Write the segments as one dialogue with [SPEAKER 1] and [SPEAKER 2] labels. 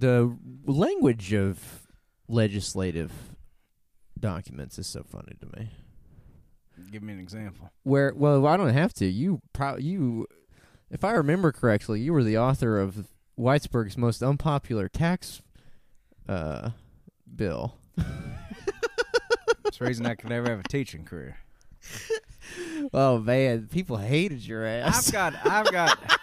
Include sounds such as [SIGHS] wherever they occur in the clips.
[SPEAKER 1] the language of legislative documents is so funny to me.
[SPEAKER 2] Give me an example.
[SPEAKER 1] Where well, I don't have to. You pro- you if I remember correctly, you were the author of Whitesburg's most unpopular tax uh, bill.
[SPEAKER 2] It's the reason I could never have a teaching career. [LAUGHS]
[SPEAKER 1] Oh man, people hated your ass.
[SPEAKER 2] I've got, I've got, [LAUGHS]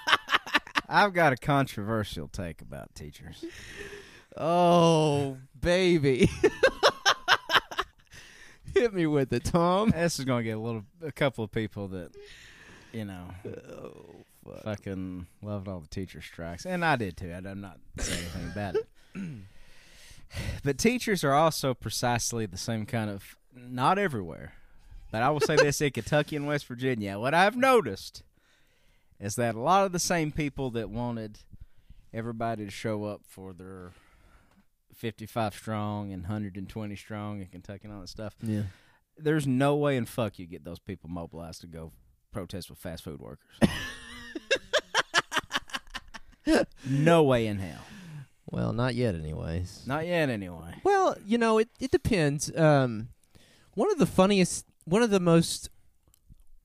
[SPEAKER 2] I've got a controversial take about teachers. [LAUGHS]
[SPEAKER 1] oh baby, [LAUGHS] hit me with it, Tom.
[SPEAKER 2] This is gonna get a little, a couple of people that, you know,
[SPEAKER 1] Oh, fuck.
[SPEAKER 2] fucking loved all the teacher strikes, and I did too. I'm not saying anything about it. [CLEARS THROAT] But teachers are also precisely the same kind of, not everywhere, but I will say this in Kentucky and West Virginia. What I've noticed is that a lot of the same people that wanted everybody to show up for their 55 strong and 120 strong in Kentucky and all that stuff,
[SPEAKER 1] Yeah.
[SPEAKER 2] there's no way in fuck you get those people mobilized to go protest with fast food workers. [LAUGHS] no way in hell.
[SPEAKER 1] Well, not yet, anyways.
[SPEAKER 2] Not yet, anyway.
[SPEAKER 1] Well, you know, it it depends. Um, one of the funniest, one of the most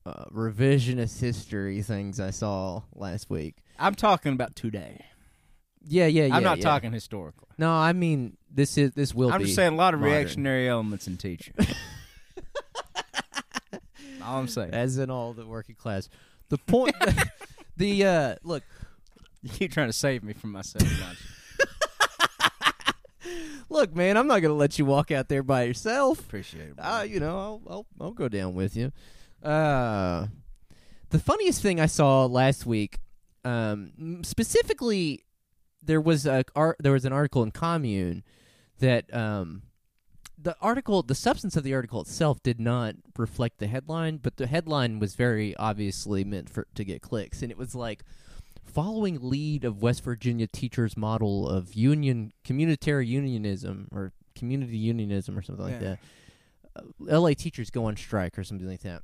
[SPEAKER 1] uh, revisionist history things I saw last week.
[SPEAKER 2] I'm talking about today.
[SPEAKER 1] Yeah, yeah, yeah.
[SPEAKER 2] I'm not
[SPEAKER 1] yeah.
[SPEAKER 2] talking historical.
[SPEAKER 1] No, I mean this is this will
[SPEAKER 2] I'm
[SPEAKER 1] be.
[SPEAKER 2] just saying a lot of
[SPEAKER 1] modern.
[SPEAKER 2] reactionary elements in teaching. [LAUGHS] all I'm saying.
[SPEAKER 1] as in all the working class. The point, [LAUGHS] [LAUGHS] the uh, look,
[SPEAKER 2] You keep trying to save me from myself,
[SPEAKER 1] look, man. I'm not gonna let you walk out there by yourself.
[SPEAKER 2] Appreciate it.
[SPEAKER 1] Uh, you know, I'll, I'll I'll go down with you. Uh, the funniest thing I saw last week, um, specifically, there was a ar- there was an article in Commune that um, the article, the substance of the article itself, did not reflect the headline, but the headline was very obviously meant for to get clicks, and it was like. Following lead of West Virginia teachers' model of union communitary unionism or community unionism or something like that, uh, LA teachers go on strike or something like that.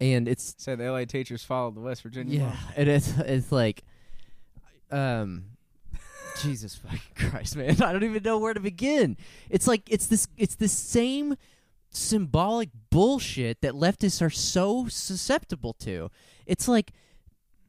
[SPEAKER 1] And it's
[SPEAKER 2] Say the LA teachers followed the West Virginia
[SPEAKER 1] yeah,
[SPEAKER 2] law.
[SPEAKER 1] and it's it's like um Jesus fucking Christ, man. [LAUGHS] I don't even know where to begin. It's like it's this it's the same symbolic bullshit that leftists are so susceptible to. It's like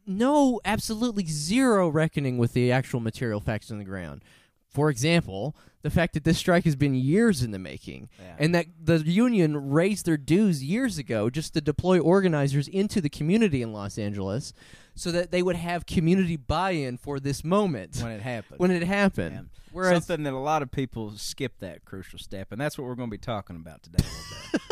[SPEAKER 1] no, absolutely zero reckoning with the actual material facts on the ground. For example, the fact that this strike has been years in the making,
[SPEAKER 2] Yeah.
[SPEAKER 1] and that the union raised their dues years ago just to deploy organizers into the community in Los Angeles so that they would have community buy-in for this moment
[SPEAKER 2] when it happened.
[SPEAKER 1] when it happened.
[SPEAKER 2] Yeah.
[SPEAKER 1] Whereas
[SPEAKER 2] Something that a lot of people skip that crucial step, and that's what we're going to be talking about today a little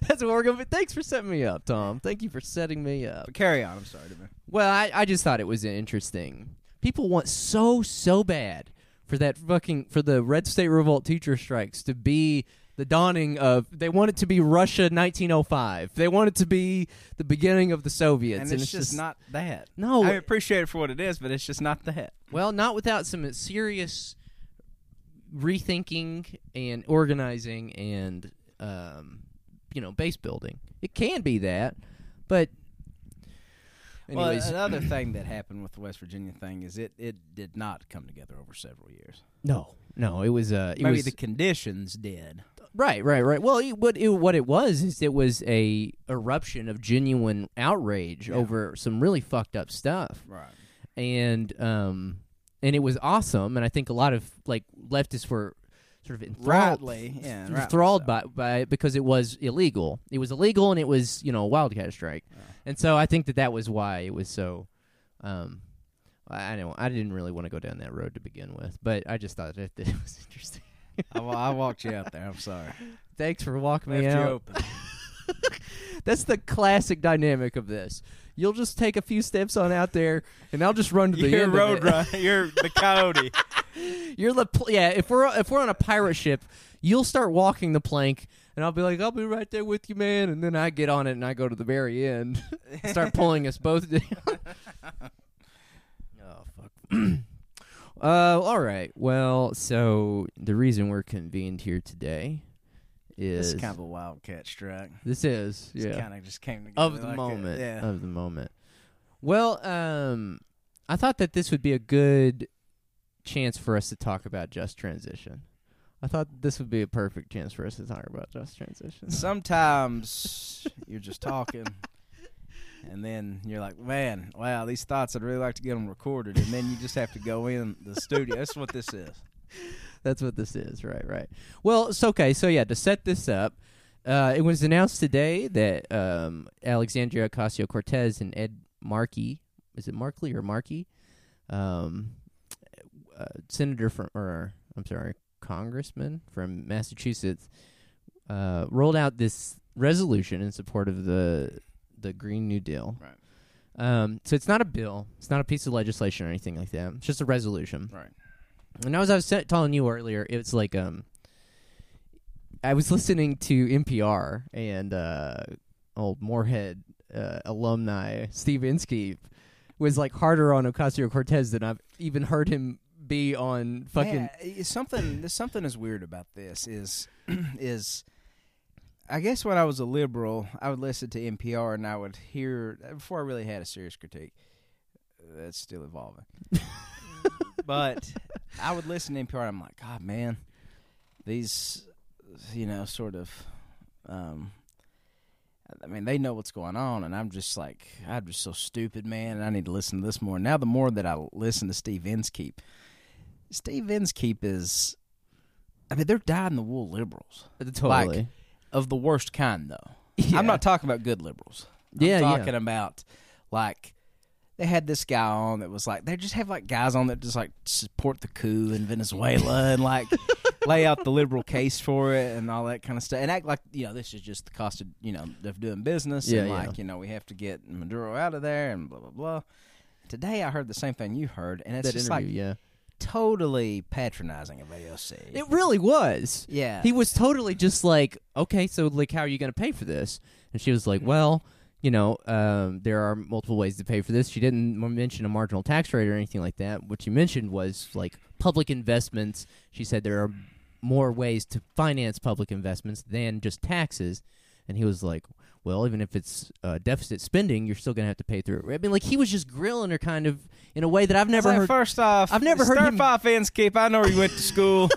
[SPEAKER 2] bit. [LAUGHS]
[SPEAKER 1] that's what we're going to be. Thanks for setting me up, Tom. Thank you for setting me up.
[SPEAKER 2] but carry on. I'm sorry, man.
[SPEAKER 1] Well, I, I just thought it was interesting. People want so so bad for that fucking for the Red State Revolt teacher strikes to be the dawning of. They want it to be Russia 1905. They want it to be the beginning of the Soviets,
[SPEAKER 2] And, it's, just, not that.
[SPEAKER 1] No.
[SPEAKER 2] I appreciate it for what it is, but it's just not that.
[SPEAKER 1] well, not without some serious rethinking and organizing and um, you know base building. It can be that, but anyways,
[SPEAKER 2] Well, another thing that happened with the West Virginia thing is it, it did not come together over several years.
[SPEAKER 1] no, no, it was uh, it
[SPEAKER 2] Maybe
[SPEAKER 1] was
[SPEAKER 2] the conditions did.
[SPEAKER 1] Right, right, right. Well, it, what it, what it was is it was a eruption of genuine outrage
[SPEAKER 2] Yeah.
[SPEAKER 1] over some really fucked up stuff,
[SPEAKER 2] Right.
[SPEAKER 1] and um, and it was awesome. And I think a lot of like leftists were sort of enthralled,
[SPEAKER 2] Rightly, yeah,
[SPEAKER 1] enthralled
[SPEAKER 2] so.
[SPEAKER 1] by by it because it was illegal. It was illegal, and it was you know a wildcat strike,
[SPEAKER 2] Yeah.
[SPEAKER 1] And so I think that that was why it was so. Um, I know I didn't really want to go down that road to begin with, but I just thought that, [LAUGHS] it was interesting.
[SPEAKER 2] I, I walked you out there. I'm sorry.
[SPEAKER 1] Thanks for walking me
[SPEAKER 2] Left you
[SPEAKER 1] out. [LAUGHS] That's the classic dynamic of this. You'll just take a few steps on out there, and I'll just run to the
[SPEAKER 2] You're
[SPEAKER 1] end.
[SPEAKER 2] road
[SPEAKER 1] of it.
[SPEAKER 2] runner. You're the coyote. [LAUGHS]
[SPEAKER 1] You're the pl- yeah. If we're if we're on a pirate ship, you'll start walking the plank, and I'll be like, I'll be right there with you, man. And then I get on it and I go to the very end, [LAUGHS] start pulling us both down. [LAUGHS] oh fuck. [CLEARS THROAT] uh, all right. Well, so the reason we're convened here today
[SPEAKER 2] It's
[SPEAKER 1] is
[SPEAKER 2] kind of a wildcat strike.
[SPEAKER 1] this is yeah
[SPEAKER 2] kind of just came together
[SPEAKER 1] of the
[SPEAKER 2] like a-
[SPEAKER 1] moment
[SPEAKER 2] yeah.
[SPEAKER 1] of the moment well um i thought that this would be a good chance for us to talk about just transition. I thought this would be a perfect chance for us to talk about just transition.
[SPEAKER 2] Sometimes [LAUGHS] you're just talking, and then you're like, "Man, wow, these thoughts I'd really like to get them recorded," and then you just have to go in the studio. That's what this is. [LAUGHS]
[SPEAKER 1] That's what this is, right? Right. Well, it's okay. So yeah, to set this up, uh, it was announced today that um, Alexandria Ocasio Cortez and Ed Markey, is it Markley or Markey, um, uh, senator from, or I'm sorry, congressman from Massachusetts, uh, rolled out this resolution in support of the the Green New Deal.
[SPEAKER 2] Right.
[SPEAKER 1] Um, so it's not a bill, it's not a piece of legislation or anything like that. It's just a resolution.
[SPEAKER 2] Right.
[SPEAKER 1] And as I was telling you earlier, it's like um, I was [LAUGHS] listening to NPR and uh, old Morehead uh, alumni Steve Inskeep was like harder on Ocasio Cortez than I've even heard him be on fucking.
[SPEAKER 2] Man, something. There's something is weird about this. Is [CLEARS THROAT] is I guess when I was a liberal, I would listen to NPR and I would hear before I really had a serious critique. That's still evolving, [LAUGHS] but I would listen to NPR. and I'm like, God, man, these, you know, sort of. Um, I mean, they know what's going on, and I'm just like, I'm just so stupid, man, and I need to listen to this more. Now, the more that I listen to Steve Inskeep, Steve Inskeep is, I mean, they're dying the wool liberals
[SPEAKER 1] totally.
[SPEAKER 2] of the worst kind, though.
[SPEAKER 1] Yeah.
[SPEAKER 2] I'm not talking about good liberals. I'm
[SPEAKER 1] Yeah, yeah.
[SPEAKER 2] talking about like they had this guy on that was like they just have like guys on that just like support the coup in Venezuela and like [LAUGHS] lay out the liberal case for it and all that kind of stuff and act like you know this is just the cost of you know of doing business
[SPEAKER 1] Yeah,
[SPEAKER 2] and
[SPEAKER 1] yeah.
[SPEAKER 2] like you know we have to get Maduro out of there and blah blah blah. Today I heard the same thing you heard and it's
[SPEAKER 1] that
[SPEAKER 2] just
[SPEAKER 1] interview,
[SPEAKER 2] like
[SPEAKER 1] yeah.
[SPEAKER 2] Totally patronizing of AOC.
[SPEAKER 1] It really was.
[SPEAKER 2] yeah,
[SPEAKER 1] He was totally just like, okay, so like, how are you going to pay for this? And she was like, well, you know, um, there are multiple ways to pay for this. She didn't mention a marginal tax rate or anything like that. What she mentioned was like public investments. She said there are more ways to finance public investments than just taxes. And he was like, well, even if it's uh, deficit spending, you're still going to have to pay through it. I mean, like he was just grilling her kind of in a way that I've never
[SPEAKER 2] like,
[SPEAKER 1] heard.
[SPEAKER 2] First off,
[SPEAKER 1] I've never heard him-
[SPEAKER 2] Fry Inskeep. I know where you went to school.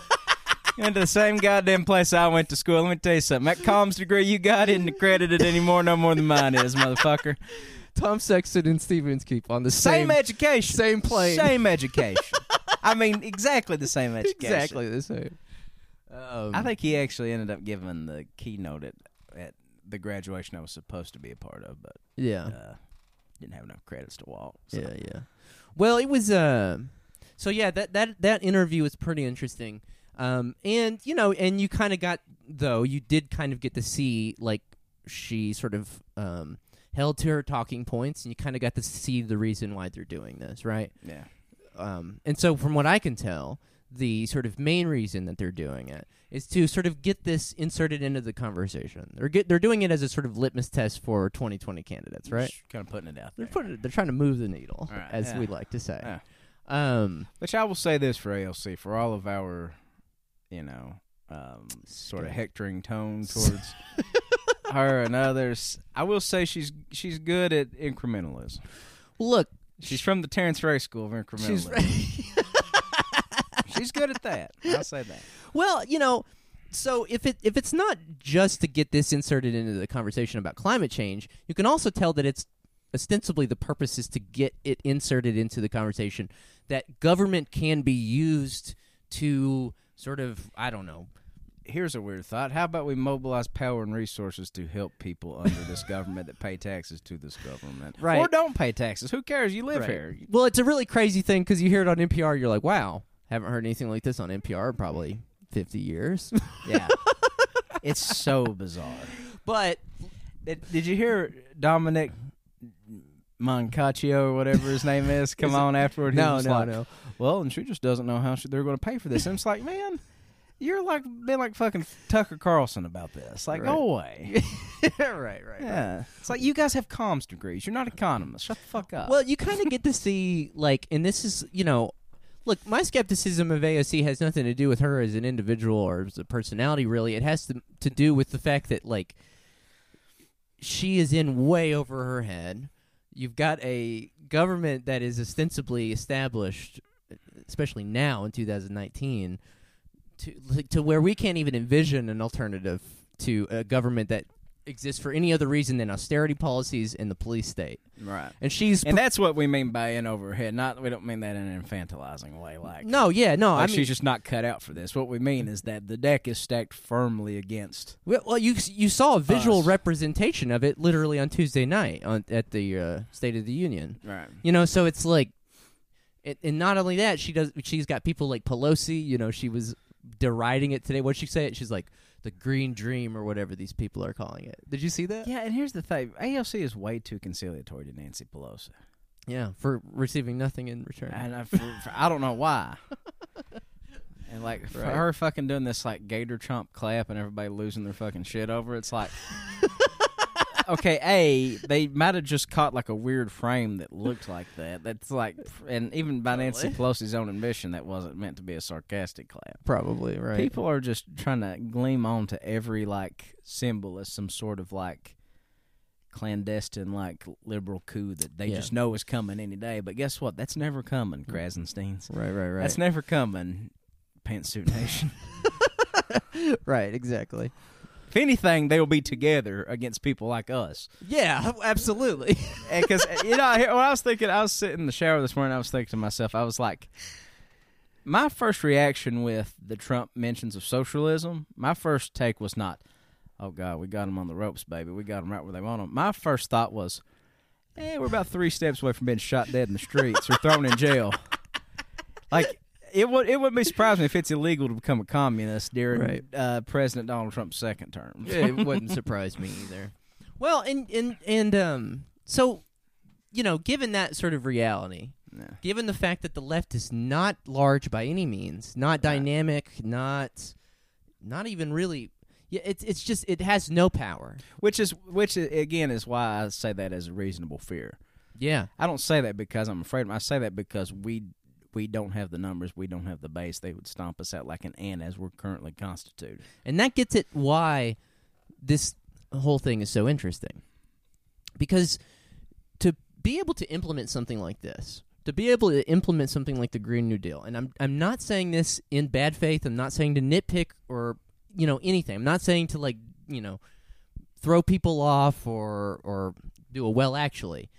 [SPEAKER 2] you [LAUGHS] went to the same goddamn place I went to school. Let me tell you something. That comms degree you got isn't accredited anymore, no more than mine is, motherfucker. [LAUGHS]
[SPEAKER 1] Tom Sexton and Steve Inskeep on the
[SPEAKER 2] Same,
[SPEAKER 1] same
[SPEAKER 2] education,
[SPEAKER 1] same plane.
[SPEAKER 2] same [LAUGHS] education. I mean, exactly the same education.
[SPEAKER 1] exactly the same. Um,
[SPEAKER 2] I think he actually ended up giving the keynote at, at the graduation I was supposed to be a part of, but
[SPEAKER 1] yeah,
[SPEAKER 2] uh, didn't have enough credits to walk. So.
[SPEAKER 1] yeah, yeah. Well, it was. Uh, so yeah, that that that interview was pretty interesting. Um, and you know, and you kind of got though you did kind of get to see like she sort of um held to her talking points, and you kind of got to see the reason why they're doing this, right?
[SPEAKER 2] Yeah.
[SPEAKER 1] um, and so from what I can tell, the sort of main reason that they're doing it is to sort of get this inserted into the conversation. They're get, they're doing it as a sort of litmus test for 2020 candidates, right?
[SPEAKER 2] Just kind of putting it out
[SPEAKER 1] They're
[SPEAKER 2] there.
[SPEAKER 1] putting it, they're trying to move the needle,
[SPEAKER 2] right,
[SPEAKER 1] as
[SPEAKER 2] yeah.
[SPEAKER 1] we like to say.
[SPEAKER 2] Yeah.
[SPEAKER 1] Um,
[SPEAKER 2] Which I will say this for AOC for all of our, you know, um, sort of hectoring tone [LAUGHS] towards her and others. I will say she's she's good at incrementalism.
[SPEAKER 1] look,
[SPEAKER 2] She's from the Terrence Ray School of
[SPEAKER 1] she's
[SPEAKER 2] incrementalism. [LAUGHS] She's, good at that. I'll say that.
[SPEAKER 1] well, you know. So if it if it's not just to get this inserted into the conversation about climate change, you can also tell that it's ostensibly the purpose is to get it inserted into the conversation that government can be used to sort of I don't know.
[SPEAKER 2] Here's a weird thought. How about we mobilize power and resources to help people under this government that pay taxes to this government,
[SPEAKER 1] Right.
[SPEAKER 2] Or don't pay taxes? Who cares? You live
[SPEAKER 1] Right.
[SPEAKER 2] here.
[SPEAKER 1] Well, it's a really crazy thing because you hear it on NPR, you're like, wow, haven't heard anything like this on NPR in probably 50 years. [LAUGHS]
[SPEAKER 2] Yeah. it's so bizarre.
[SPEAKER 1] but
[SPEAKER 2] Did, did you hear Dominic Moncaccio or whatever his name is [LAUGHS] come
[SPEAKER 1] Is it-
[SPEAKER 2] on afterward? He
[SPEAKER 1] no,
[SPEAKER 2] was
[SPEAKER 1] no,
[SPEAKER 2] like,
[SPEAKER 1] no.
[SPEAKER 2] Well, and she just doesn't know how she, they're going to pay for this. And it's like, man, you're like been like fucking Tucker Carlson about this. Like,
[SPEAKER 1] Right.
[SPEAKER 2] go away. [LAUGHS]
[SPEAKER 1] right, right, right.
[SPEAKER 2] yeah, it's like you guys have comms degrees. You're not economists. Shut the fuck up.
[SPEAKER 1] Well, you kind of get to see, like, and this is, you know, look, my skepticism of AOC has nothing to do with her as an individual or as a personality, really. It has to, to do with the fact that, like, she is in way over her head. You've got a government that is ostensibly established especially now in 2019, to to where we can't even envision an alternative to a government that exists for any other reason than austerity policies in the police state.
[SPEAKER 2] Right.
[SPEAKER 1] And she's
[SPEAKER 2] And that's what we mean by in overhead. Not we don't mean that in an infantilizing way. Like
[SPEAKER 1] no, yeah, no.
[SPEAKER 2] like
[SPEAKER 1] I mean,
[SPEAKER 2] she's just not cut out for this. What we mean is that the deck is stacked firmly against.
[SPEAKER 1] Well, well, you you saw a visual
[SPEAKER 2] Us.
[SPEAKER 1] representation of it literally on Tuesday night on at the uh, State of the Union.
[SPEAKER 2] Right.
[SPEAKER 1] You know, so it's like, it, and not only that, she does. She's got people like Pelosi. You know, she was deriding it today. What she say? She's like the Green Dream or whatever these people are calling it. Did you see that?
[SPEAKER 2] Yeah, and here's the thing: AOC is way too conciliatory to Nancy Pelosi,
[SPEAKER 1] Yeah, for receiving nothing in return.
[SPEAKER 2] and I, for, for, I don't know why. [LAUGHS] And like for
[SPEAKER 1] Right.
[SPEAKER 2] her fucking doing this like gator chomp clap and everybody losing their fucking shit over, it, it's like, [LAUGHS] okay, a they might have just caught like a weird frame that looked like that. That's like, and even by Nancy Pelosi's own admission, that wasn't meant to be a sarcastic clap.
[SPEAKER 1] Probably right.
[SPEAKER 2] People are just trying to gleam onto every like symbol as some sort of like clandestine like liberal coup that they
[SPEAKER 1] Yeah.
[SPEAKER 2] just know is coming any day. But guess what? That's never coming, Krassensteins.
[SPEAKER 1] right, right, right.
[SPEAKER 2] That's never coming, Pantsuit Nation. [LAUGHS]
[SPEAKER 1] right, exactly.
[SPEAKER 2] If anything, they will be together against people like us.
[SPEAKER 1] Yeah, [LAUGHS] absolutely.
[SPEAKER 2] Because [LAUGHS] you know, when I was thinking, I was sitting in the shower this morning. I was thinking to myself, I was like, my first reaction with the Trump mentions of socialism, my first take was not, "Oh God, we got them on the ropes, baby. We got them right where they want them." My first thought was, "Hey, we're about three steps away from being shot dead in the streets or thrown in jail." [LAUGHS] Like. It would it wouldn't be surprising if it's illegal to become a communist during
[SPEAKER 1] Right.
[SPEAKER 2] uh, President Donald Trump's second term.
[SPEAKER 1] yeah, it wouldn't [LAUGHS] surprise me either. Well, and and and um, so you know, given that sort of reality,
[SPEAKER 2] Yeah.
[SPEAKER 1] given the fact that the left is not large by any means, not dynamic, not not even really. Yeah, it's it's just it has no power.
[SPEAKER 2] Which is which again is why I say that as a reasonable fear.
[SPEAKER 1] Yeah,
[SPEAKER 2] I don't say that because I'm afraid. I say that because we we don't have the numbers, we don't have the base. They would stomp us out like an ant as we're currently constituted.
[SPEAKER 1] and that gets at why this whole thing is so interesting. Because to be able to implement something like this, to be able to implement something like the Green New Deal, and I'm I'm not saying this in bad faith. I'm not saying to nitpick or you know anything. I'm not saying to like you know throw people off or or do a well actually.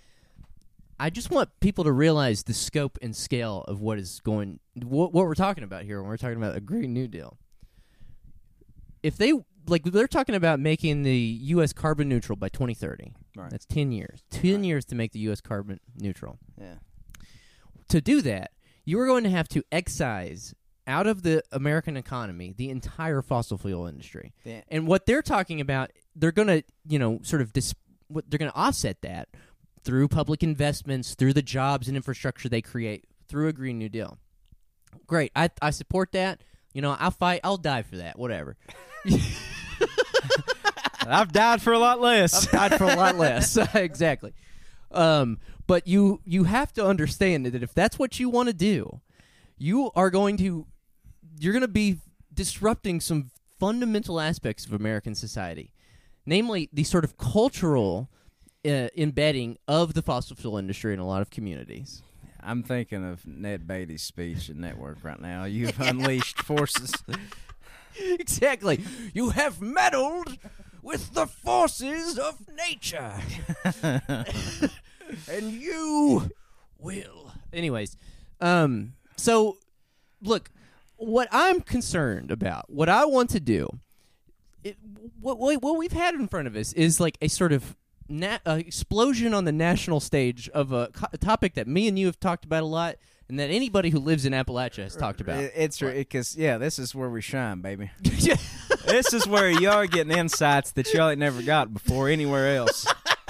[SPEAKER 1] I just want people to realize the scope and scale of what is going what, what we're talking about here when we're talking about a Green New Deal if they like they're talking about making the U.S. carbon neutral by 2030.
[SPEAKER 2] Right.
[SPEAKER 1] That's 10 years. 10
[SPEAKER 2] Right.
[SPEAKER 1] years to make the U.S. carbon neutral.
[SPEAKER 2] Yeah.
[SPEAKER 1] To do that, you are going to have to excise out of the American economy the entire fossil fuel industry.
[SPEAKER 2] Yeah.
[SPEAKER 1] And what they're talking about, they're going to, you know, sort of dis- what they're going to offset that through public investments, through the jobs and infrastructure they create, through a green new deal. Great. I I support that. You know, I'll fight, I'll die for that, whatever. [LAUGHS]
[SPEAKER 2] I've died for a lot less.
[SPEAKER 1] I've died for a lot less. [LAUGHS] [LAUGHS] exactly. Um, but you you have to understand that if that's what you want to do, you are going to you're going to be disrupting some fundamental aspects of American society, namely the sort of cultural uh, embedding of the fossil fuel industry in a lot of communities.
[SPEAKER 2] I'm thinking of Ned Beatty's speech at Network right now. [LAUGHS] You've unleashed forces.
[SPEAKER 1] exactly. You have meddled with the forces of nature. [LAUGHS] and you will. Anyways, um so look, what I'm concerned about, what I want to do, it, what what we've had in front of us is like a sort of na- uh, explosion on the national stage of a, co- a topic that me and you have talked about a lot, and that anybody who lives in Appalachia has talked about.
[SPEAKER 2] It's because yeah, this is where we shine, baby. [LAUGHS] This is where y'all are getting insights that y'all ain't never got before anywhere else. [LAUGHS]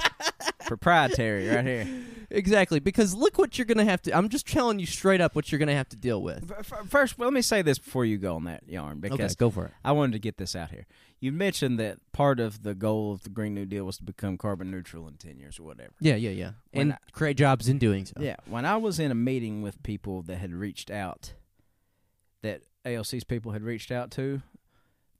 [SPEAKER 2] Proprietary, right here.
[SPEAKER 1] Exactly, because look what you're gonna have to. I'm just telling you straight up what you're gonna have to deal with.
[SPEAKER 2] First, let me say this before you go on that yarn, because
[SPEAKER 1] go for it.
[SPEAKER 2] I wanted to get this out here. You mentioned that part of the goal of the Green New Deal was to become carbon neutral in ten years or whatever.
[SPEAKER 1] Yeah, yeah, yeah,
[SPEAKER 2] When
[SPEAKER 1] and create jobs in doing so.
[SPEAKER 2] Yeah, when I was in a meeting with people that had reached out, that AOC's people had reached out to,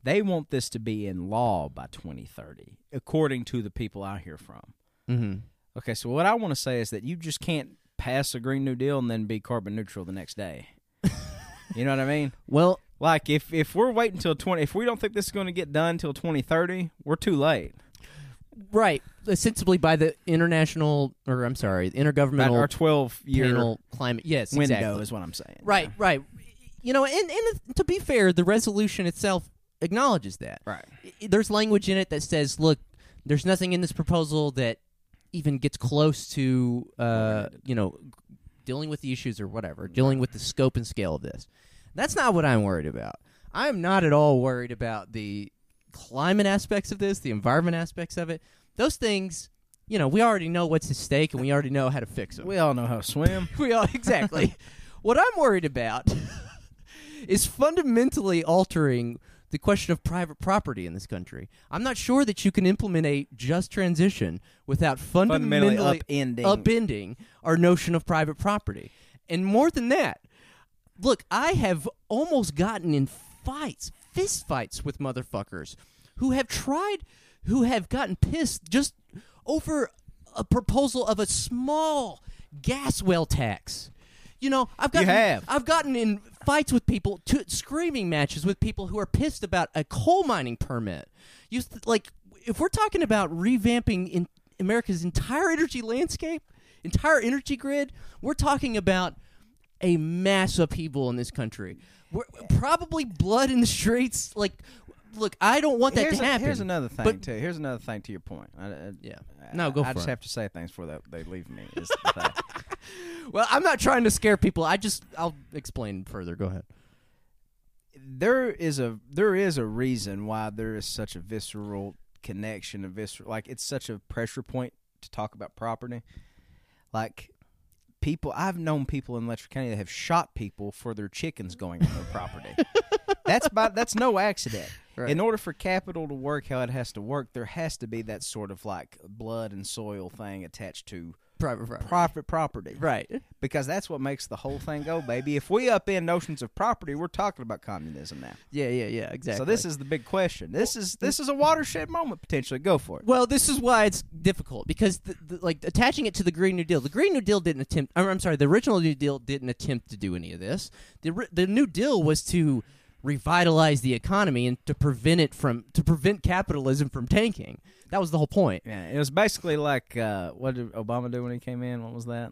[SPEAKER 2] they want this to be in law by 2030, according to the people I hear from.
[SPEAKER 1] Mm-hmm.
[SPEAKER 2] Okay, so what I want to say is that you just can't pass a Green New Deal and then be carbon neutral the next day. [LAUGHS] You know what I mean?
[SPEAKER 1] Well,
[SPEAKER 2] Like if if we're waiting until twenty, if we don't think this is going to get done until twenty thirty, we're too late.
[SPEAKER 1] right, ostensibly by the international, or I'm sorry, the
[SPEAKER 2] About
[SPEAKER 1] intergovernmental
[SPEAKER 2] our twelve year
[SPEAKER 1] climate. Yes,
[SPEAKER 2] window
[SPEAKER 1] exactly.
[SPEAKER 2] is what I'm saying.
[SPEAKER 1] Right, right. You know, and, and to be fair, the resolution itself acknowledges that.
[SPEAKER 2] Right.
[SPEAKER 1] There's language in it that says, look, there's nothing in this proposal that even gets close to, uh, you know, dealing with the issues or whatever, dealing with the scope and scale of this. That's not what I'm worried about. I am not at all worried about the climate aspects of this, the environment aspects of it. Those things, you know, we already know what's at stake and we already know how to fix them.
[SPEAKER 2] We all know how to swim. [LAUGHS]
[SPEAKER 1] We all exactly. [LAUGHS] what I'm worried about [LAUGHS] is fundamentally altering the question of private property in this country. I'm not sure that you can implement a just transition without fundamentally,
[SPEAKER 2] Fundamentally upending.
[SPEAKER 1] upending our notion of private property. And more than that, look, I have almost gotten in fights, fist fights with motherfuckers who have tried, who have gotten pissed just over a proposal of a small gas well tax. You know, I've gotten,
[SPEAKER 2] have.
[SPEAKER 1] I've gotten in fights with people, to, screaming matches with people who are pissed about a coal mining permit. You th- like, if we're talking about revamping in America's entire energy landscape, entire energy grid, we're talking about a mass upheaval in this country. We're, probably blood in the streets. Like, look, I don't want that
[SPEAKER 2] here's,
[SPEAKER 1] to
[SPEAKER 2] a-
[SPEAKER 1] happen.
[SPEAKER 2] here's another thing
[SPEAKER 1] but-
[SPEAKER 2] too. Here's another thing to your point. I, I,
[SPEAKER 1] Yeah. No, go
[SPEAKER 2] I
[SPEAKER 1] for I
[SPEAKER 2] just
[SPEAKER 1] it.
[SPEAKER 2] have to say things before they, they leave me. Is the fact.
[SPEAKER 1] Well, I'm not trying to scare people. I just I'll explain further. Go ahead.
[SPEAKER 2] there is a there is a reason why there is such a visceral connection, a visceral like it's such a pressure point to talk about property. Like people, I've known people in Letcher County that have shot people for their chickens going on their property. [LAUGHS] That's by that's no accident.
[SPEAKER 1] Right.
[SPEAKER 2] In order for capital to work how it has to work, there has to be that sort of like blood and soil thing attached to
[SPEAKER 1] Private property.
[SPEAKER 2] private property.
[SPEAKER 1] right. [LAUGHS]
[SPEAKER 2] Because that's what makes the whole thing go, baby. If we upend notions of property, we're talking about communism now.
[SPEAKER 1] Yeah, yeah, yeah. Exactly.
[SPEAKER 2] So this is the big question. This is this is a watershed moment potentially. Go for it.
[SPEAKER 1] Well, this is why it's difficult because, the, the, like, attaching it to the Green New Deal. The Green New Deal didn't attempt. I'm, I'm sorry, the original New Deal didn't attempt to do any of this. The the New Deal was to revitalize the economy and to prevent it from to prevent capitalism from tanking. That was the whole point.
[SPEAKER 2] Yeah, it was basically like uh, what did Obama do when he came in? What was that?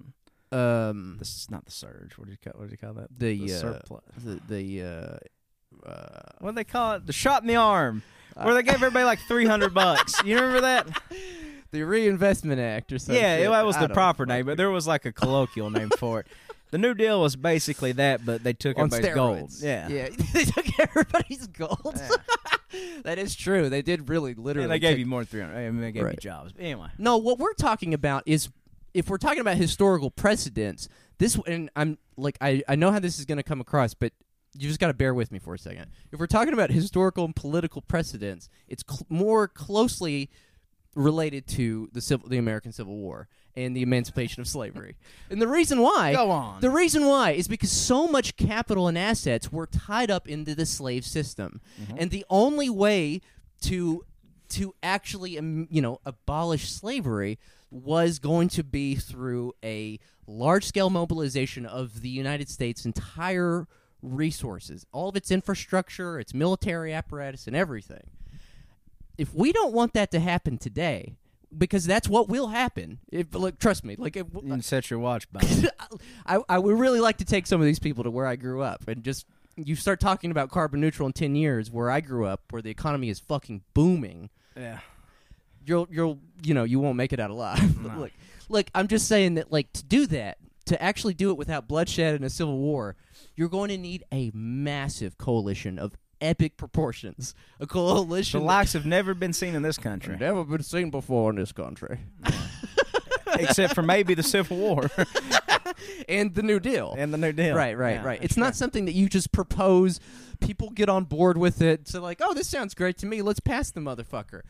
[SPEAKER 1] Um,
[SPEAKER 2] This is not the surge. What did you call? What did you call that?
[SPEAKER 1] the, uh,
[SPEAKER 2] surplus.
[SPEAKER 1] the the uh, uh,
[SPEAKER 2] What do they call it? The shot in the arm, where they gave everybody like three hundred bucks. You remember that? [LAUGHS]
[SPEAKER 1] the Reinvestment Act or something.
[SPEAKER 2] yeah, that was the proper name, but there was like a colloquial name for it. [LAUGHS] The New Deal was basically that, but they took
[SPEAKER 1] on
[SPEAKER 2] everybody's gold. Yeah.
[SPEAKER 1] yeah. [LAUGHS] they took everybody's gold. [LAUGHS] that is true. They did really, literally.
[SPEAKER 2] And they gave
[SPEAKER 1] take-
[SPEAKER 2] you more than three hundred. I mean, they gave
[SPEAKER 1] Right.
[SPEAKER 2] you jobs. But anyway,
[SPEAKER 1] No, what we're talking about is if we're talking about historical precedents. This and I'm like I I know how this is going to come across, but you just got to bear with me for a second. If we're talking about historical and political precedents, it's cl- more closely related to the civil, the American Civil War and the emancipation of slavery. And the reason why
[SPEAKER 2] Go on.
[SPEAKER 1] The reason why is because so much capital and assets were tied up into the slave system. And the only way to to actually um, you know abolish slavery was going to be through a large scale mobilization of the United States entire resources, all of its infrastructure, its military apparatus and everything if we don't want that to happen today, because that's what will happen. If look, trust me, like if,
[SPEAKER 2] you can set your watch [LAUGHS] by.
[SPEAKER 1] I, I would really like to take some of these people to where I grew up and just you start talking about carbon neutral in ten years, where I grew up, where the economy is fucking booming.
[SPEAKER 2] yeah.
[SPEAKER 1] You'll you'll you know you won't make it out alive. [LAUGHS]
[SPEAKER 2] No.
[SPEAKER 1] look, look, I'm just saying that like to do that, to actually do it without bloodshed and a civil war, you're going to need a massive coalition of epic proportions. A coalition The
[SPEAKER 2] likes have never been seen in this country,
[SPEAKER 1] never been seen before in this country. [LAUGHS]
[SPEAKER 2] except for maybe the Civil War [LAUGHS]
[SPEAKER 1] and the New Deal.
[SPEAKER 2] and the New Deal.
[SPEAKER 1] Right, right,
[SPEAKER 2] Yeah,
[SPEAKER 1] right. It's not something that you just propose. People get on board with it. So, like, oh, this sounds great to me. Let's pass the motherfucker.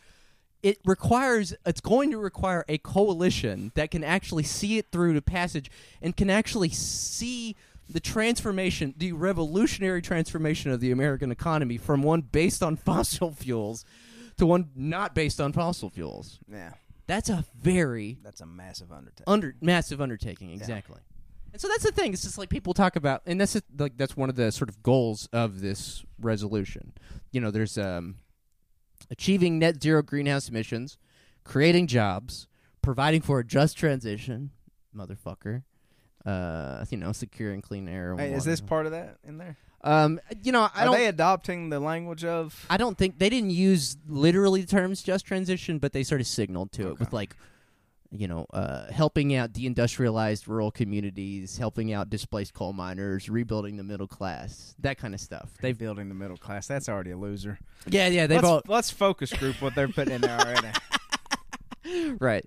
[SPEAKER 1] It requires. It's going to require a coalition that can actually see it through to passage and can actually see the transformation, the revolutionary transformation of the American economy from one based on [LAUGHS] fossil fuels to one not based on fossil fuels.
[SPEAKER 2] Yeah,
[SPEAKER 1] That's a very
[SPEAKER 2] that's a massive undertaking.
[SPEAKER 1] under massive undertaking. Exactly. And so that's the thing. It's just like people talk about, and that's like that's one of the sort of goals of this resolution. You know, there's um, achieving net zero greenhouse emissions, creating jobs, providing for a just transition, motherfucker. Uh, you know, secure and clean air.
[SPEAKER 2] Hey, is this part of that in there?
[SPEAKER 1] Um, you know, I
[SPEAKER 2] Are
[SPEAKER 1] don't.
[SPEAKER 2] they adopting the language of?
[SPEAKER 1] I don't think they didn't use literally the terms just transition, but they sort of signaled to it with like, you know, uh, helping out deindustrialized rural communities, helping out displaced coal miners, rebuilding the middle class, that kind of stuff.
[SPEAKER 2] They've
[SPEAKER 1] They've
[SPEAKER 2] building the middle class. That's already a loser.
[SPEAKER 1] yeah, yeah, they've
[SPEAKER 2] let's,
[SPEAKER 1] all
[SPEAKER 2] let's focus group what they're putting in there already. [LAUGHS]
[SPEAKER 1] right.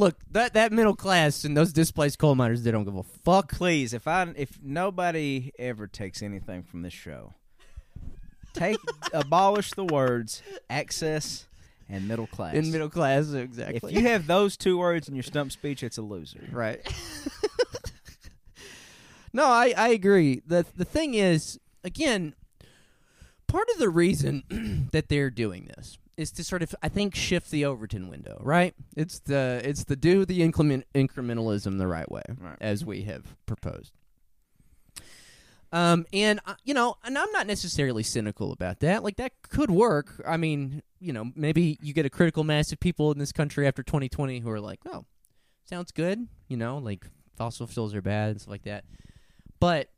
[SPEAKER 1] Look, that that middle class and those displaced coal miners, they don't give a fuck.
[SPEAKER 2] Please, if I if nobody ever takes anything from this show, take [LAUGHS] abolish the words access and middle class.
[SPEAKER 1] In middle class, exactly.
[SPEAKER 2] if you have those two words in your stump speech, it's a loser.
[SPEAKER 1] Right. [LAUGHS] no, I, I agree. The the thing is, again, part of the reason [CLEARS THROAT] that they're doing this is to sort of I think shift the Overton window, right? It's the it's the do the increment incrementalism the right way,
[SPEAKER 2] Right.
[SPEAKER 1] as we have proposed. Um, and uh, you know, and I'm not necessarily cynical about that. Like that could work. I mean, you know, maybe you get a critical mass of people in this country after 2020 who are like, "Oh, sounds good," you know, like fossil fuels are bad and stuff like that. But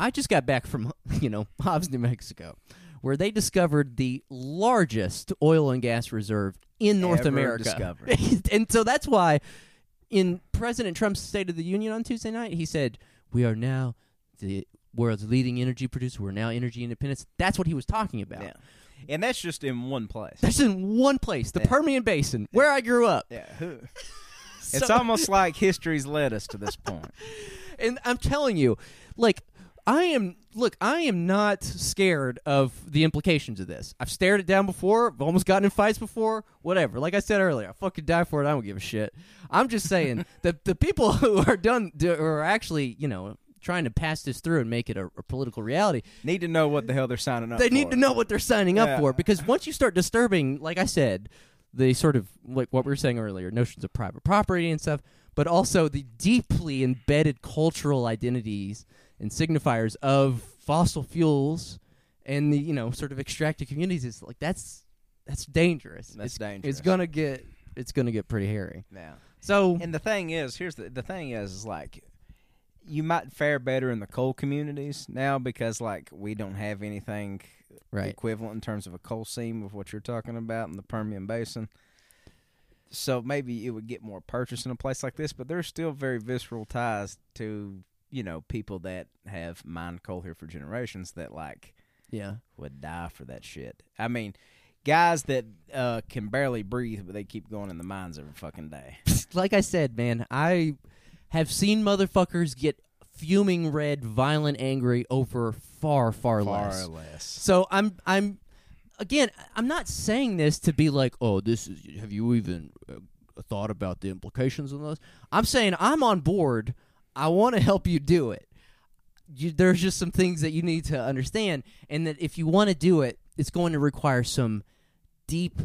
[SPEAKER 1] I just got back from [LAUGHS] you know Hobbs, New Mexico, where they discovered the largest oil and gas reserve in North
[SPEAKER 2] Ever
[SPEAKER 1] America. [LAUGHS] and so that's why in President Trump's State of the Union on Tuesday night, he said, "We are now the world's leading energy producer. We're now energy independence." That's what he was talking about.
[SPEAKER 2] Yeah. And that's just in one place.
[SPEAKER 1] That's in one place, the
[SPEAKER 2] Yeah.
[SPEAKER 1] Permian Basin, where I grew up.
[SPEAKER 2] yeah. [LAUGHS] It's
[SPEAKER 1] So-
[SPEAKER 2] almost like history's led us to this point. [LAUGHS]
[SPEAKER 1] and I'm telling you, like I am. Look, I am not scared of the implications of this. I've stared it down before. I've almost gotten in fights before. Whatever. Like I said earlier, I fucking die for it. I don't give a shit. I'm just saying [LAUGHS] that the people [LAUGHS] who are done, who are actually, you know, trying to pass this through and make it a, a political reality,
[SPEAKER 2] Need to know what the hell they're signing up
[SPEAKER 1] they
[SPEAKER 2] for.
[SPEAKER 1] need to know what they're signing up for because once you start disturbing, like I said, the sort of like what we were saying earlier, notions of private property and stuff, but also the deeply embedded cultural identities and signifiers of fossil fuels and the you know sort of extracted communities is like that's that's dangerous.
[SPEAKER 2] That's
[SPEAKER 1] it's,
[SPEAKER 2] dangerous.
[SPEAKER 1] It's gonna get it's gonna get pretty hairy.
[SPEAKER 2] Yeah.
[SPEAKER 1] So
[SPEAKER 2] And the thing is, here's the the thing is, is like you might fare better in the coal communities now because like we don't have anything
[SPEAKER 1] right,
[SPEAKER 2] equivalent in terms of a coal seam of what you're talking about in the Permian Basin. So maybe it would get more purchase in a place like this, but there's still very visceral ties to you know people that have mined coal here for generations that like
[SPEAKER 1] yeah.
[SPEAKER 2] would die for that shit. I mean, guys that uh, can barely breathe, but they keep going in the mines every fucking day. [LAUGHS]
[SPEAKER 1] like I said, man, I have seen motherfuckers get fuming red, violent, angry over far, far,
[SPEAKER 2] Far
[SPEAKER 1] less.
[SPEAKER 2] less.
[SPEAKER 1] So I'm, I'm, again, I'm not saying this to be like, oh, this is. Have you even uh, thought about the implications of this? I'm saying I'm on board. I want to help you do it. You, there's just some things that you need to understand, and that if you want to do it, it's going to require some deep,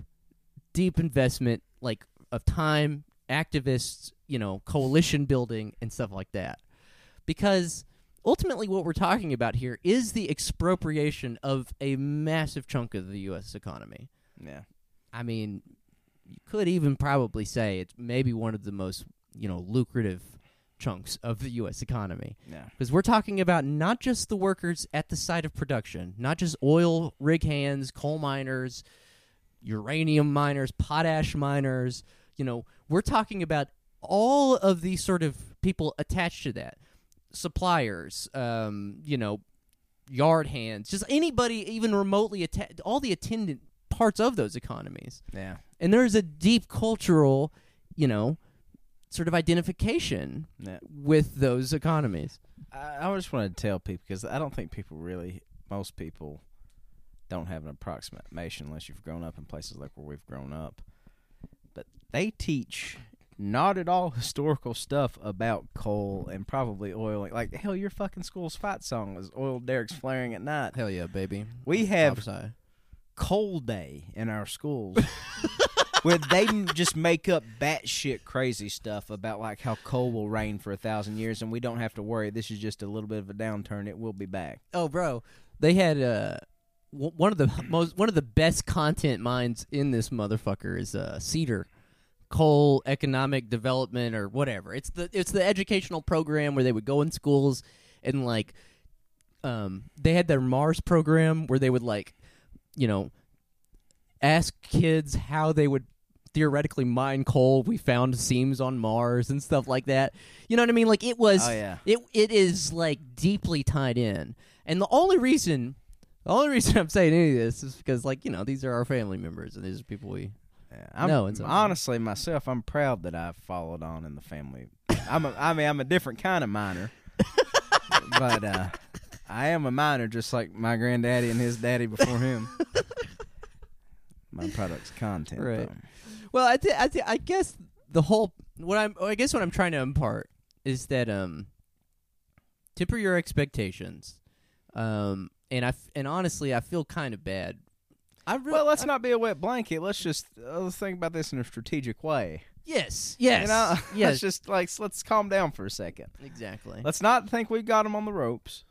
[SPEAKER 1] deep investment, like of time, activists, you know, coalition building, and stuff like that. Because ultimately, what we're talking about here is the expropriation of a massive chunk of the U.S. economy.
[SPEAKER 2] Yeah.
[SPEAKER 1] I mean, you could even probably say it's maybe one of the most, you know, lucrative chunks of the U.S. economy.
[SPEAKER 2] Yeah.
[SPEAKER 1] Because we're talking about not just the workers at the site of production, not just oil rig hands, coal miners, uranium miners, potash miners. You know, we're talking about all of these sort of people attached to that suppliers, um, you know, yard hands, just anybody even remotely attached, all the attendant parts of those economies.
[SPEAKER 2] Yeah.
[SPEAKER 1] And there's a deep cultural, you know, sort of identification
[SPEAKER 2] Yeah.
[SPEAKER 1] with those economies.
[SPEAKER 2] I, I just want to tell people because I don't think people really, most people don't have an approximation unless you've grown up in places like where we've grown up. But they teach not at all [LAUGHS] historical stuff about coal and probably oil. Like, hell, your fucking school's fight song was Oil Derricks Flaring at Night.
[SPEAKER 1] Hell yeah, baby.
[SPEAKER 2] We have coal day in our schools. [LAUGHS] where they just make up batshit crazy stuff about like how coal will rain for a thousand years and we don't have to worry. This is just a little bit of a downturn. It will be back.
[SPEAKER 1] Oh, bro, they had uh, w- one of the [LAUGHS] most one of the best content minds in this motherfucker is uh, Cedar Coal Economic Development or whatever. It's the it's the educational program where they would go in schools and like, um, they had their Mars program where they would like, you know, ask kids how they would theoretically mine coal we found seams on Mars and stuff like that. You know what I mean? Like it was
[SPEAKER 2] Oh yeah.
[SPEAKER 1] it it is like deeply tied in. And the only reason the only [LAUGHS] reason I'm saying any of this is because like, you know, these are our family members and these are people we
[SPEAKER 2] Yeah, I'm,
[SPEAKER 1] No,
[SPEAKER 2] honestly myself. I'm proud that I've followed on in the family. I'm a, I mean, I'm a different kind of miner, [LAUGHS] but uh, I am a miner, just like my granddaddy and his daddy before him. [LAUGHS] my product's content,
[SPEAKER 1] Right.
[SPEAKER 2] though.
[SPEAKER 1] Well, I th- I th- I guess the whole what I'm I guess what I'm trying to impart is that um temper your expectations. Um and I f- and honestly, I feel kind of bad. I really,
[SPEAKER 2] Well, let's not be a wet blanket. Let's just uh, let's think about this in a strategic way.
[SPEAKER 1] Yes. Yes.
[SPEAKER 2] You know, [LAUGHS]
[SPEAKER 1] yes.
[SPEAKER 2] let's just like let's calm down for a second.
[SPEAKER 1] exactly.
[SPEAKER 2] Let's not think we've got them on the ropes.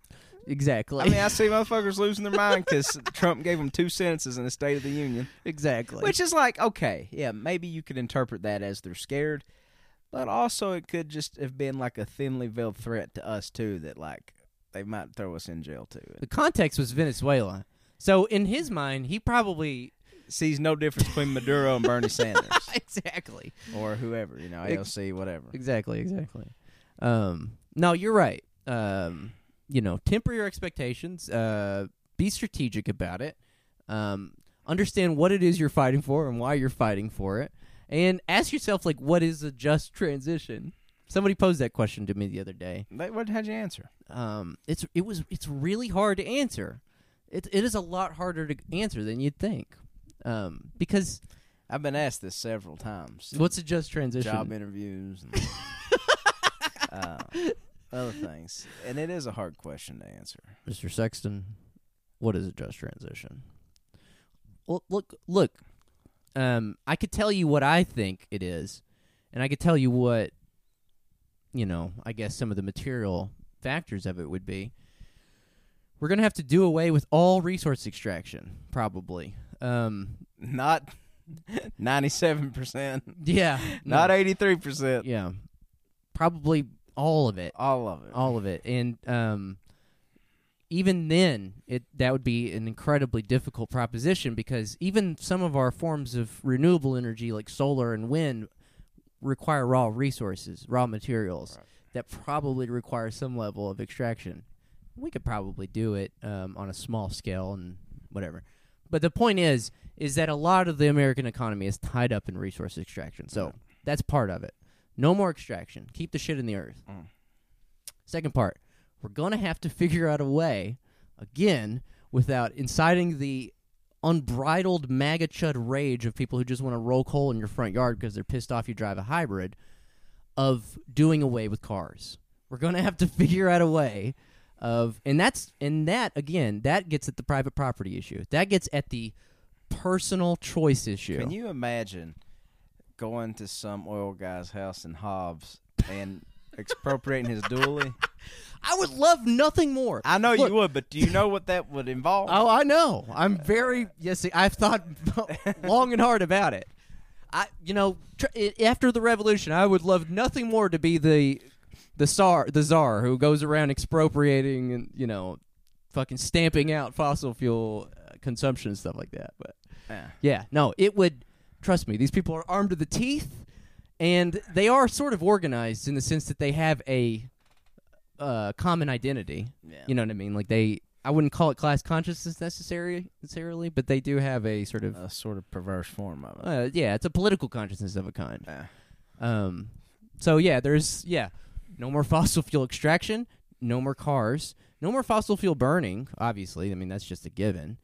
[SPEAKER 1] Exactly.
[SPEAKER 2] I mean, I see motherfuckers losing their mind because Trump gave them two sentences in the State of the Union.
[SPEAKER 1] exactly.
[SPEAKER 2] Which is like, okay, yeah, maybe you could interpret that as they're scared, but also it could just have been like a thinly veiled threat to us too that like they might throw us in jail too.
[SPEAKER 1] the context was Venezuela. So in his mind, he probably
[SPEAKER 2] Sees no difference between Maduro and Bernie [LAUGHS] Sanders
[SPEAKER 1] exactly,
[SPEAKER 2] or whoever, you know, AOC, whatever.
[SPEAKER 1] exactly, exactly. Um, no, you're right. Um, you know, temper your expectations. Uh, be strategic about it. Um, understand what it is you're fighting for and why you're fighting for it, and ask yourself like, what is a just transition? Somebody posed that question to me the other day.
[SPEAKER 2] What how'd you answer?
[SPEAKER 1] Um, it's it was it's really hard to answer. It it is a lot harder to answer than you'd think. Um, because
[SPEAKER 2] I've been asked this several times.
[SPEAKER 1] what's a just transition?
[SPEAKER 2] Job interviews and [LAUGHS] uh, other things. And it is a hard question to answer.
[SPEAKER 1] Mr. Sexton, what is a just transition? Well, look, look. Um, I could tell you what I think it is, and I could tell you what, you know, I guess some of the material factors of it would be. We're gonna have to do away with all resource extraction, probably. Um,
[SPEAKER 2] Not 97%,
[SPEAKER 1] yeah,
[SPEAKER 2] not
[SPEAKER 1] no,
[SPEAKER 2] 83%.
[SPEAKER 1] yeah, probably all of it.
[SPEAKER 2] All of it.
[SPEAKER 1] all of it and um even then it that would be an incredibly difficult proposition because even some of our forms of renewable energy like solar and wind require raw resources raw materials
[SPEAKER 2] Right.
[SPEAKER 1] that probably require some level of extraction we could probably do it um, on a small scale and whatever but the point is is that a lot of the american economy is tied up in resource extraction so
[SPEAKER 2] Yeah.
[SPEAKER 1] that's part of it no more extraction keep the shit in the earth
[SPEAKER 2] Mm.
[SPEAKER 1] Second part, we're going to have to figure out a way, again, without inciting the unbridled MAGA chud rage of people who just want to roll coal in your front yard because they're pissed off you drive a hybrid, of doing away with cars. We're going to have to [LAUGHS] figure out a way of, and that's, and that, again, that gets at the private property issue. That gets at the personal choice issue.
[SPEAKER 2] Can you imagine going to some oil guy's house in Hobbs and expropriating his dually? [LAUGHS]
[SPEAKER 1] I would love nothing more.
[SPEAKER 2] I know
[SPEAKER 1] Look-
[SPEAKER 2] you would, but do you know what that would involve?
[SPEAKER 1] Oh, I know. I'm very yes. I've thought [LAUGHS] long and hard about it. I, you know, tr- after the revolution, I would love nothing more to be the the czar, the czar who goes around expropriating and you know, fucking stamping out fossil fuel uh, consumption and stuff like that. But
[SPEAKER 2] Yeah.
[SPEAKER 1] yeah, no, it would. Trust me, these people are armed to the teeth, and they are sort of organized in the sense that they have a uh, common identity.
[SPEAKER 2] Yeah.
[SPEAKER 1] You know what I mean? Like they, I wouldn't call it class consciousness necessary, necessarily, but they do have a sort of,
[SPEAKER 2] a sort of perverse form of it.
[SPEAKER 1] uh, yeah, it's a political consciousness of a kind.
[SPEAKER 2] Yeah.
[SPEAKER 1] Um, so yeah, there's yeah, no more fossil fuel extraction, no more cars, no more fossil fuel burning. Obviously, I mean that's just a given.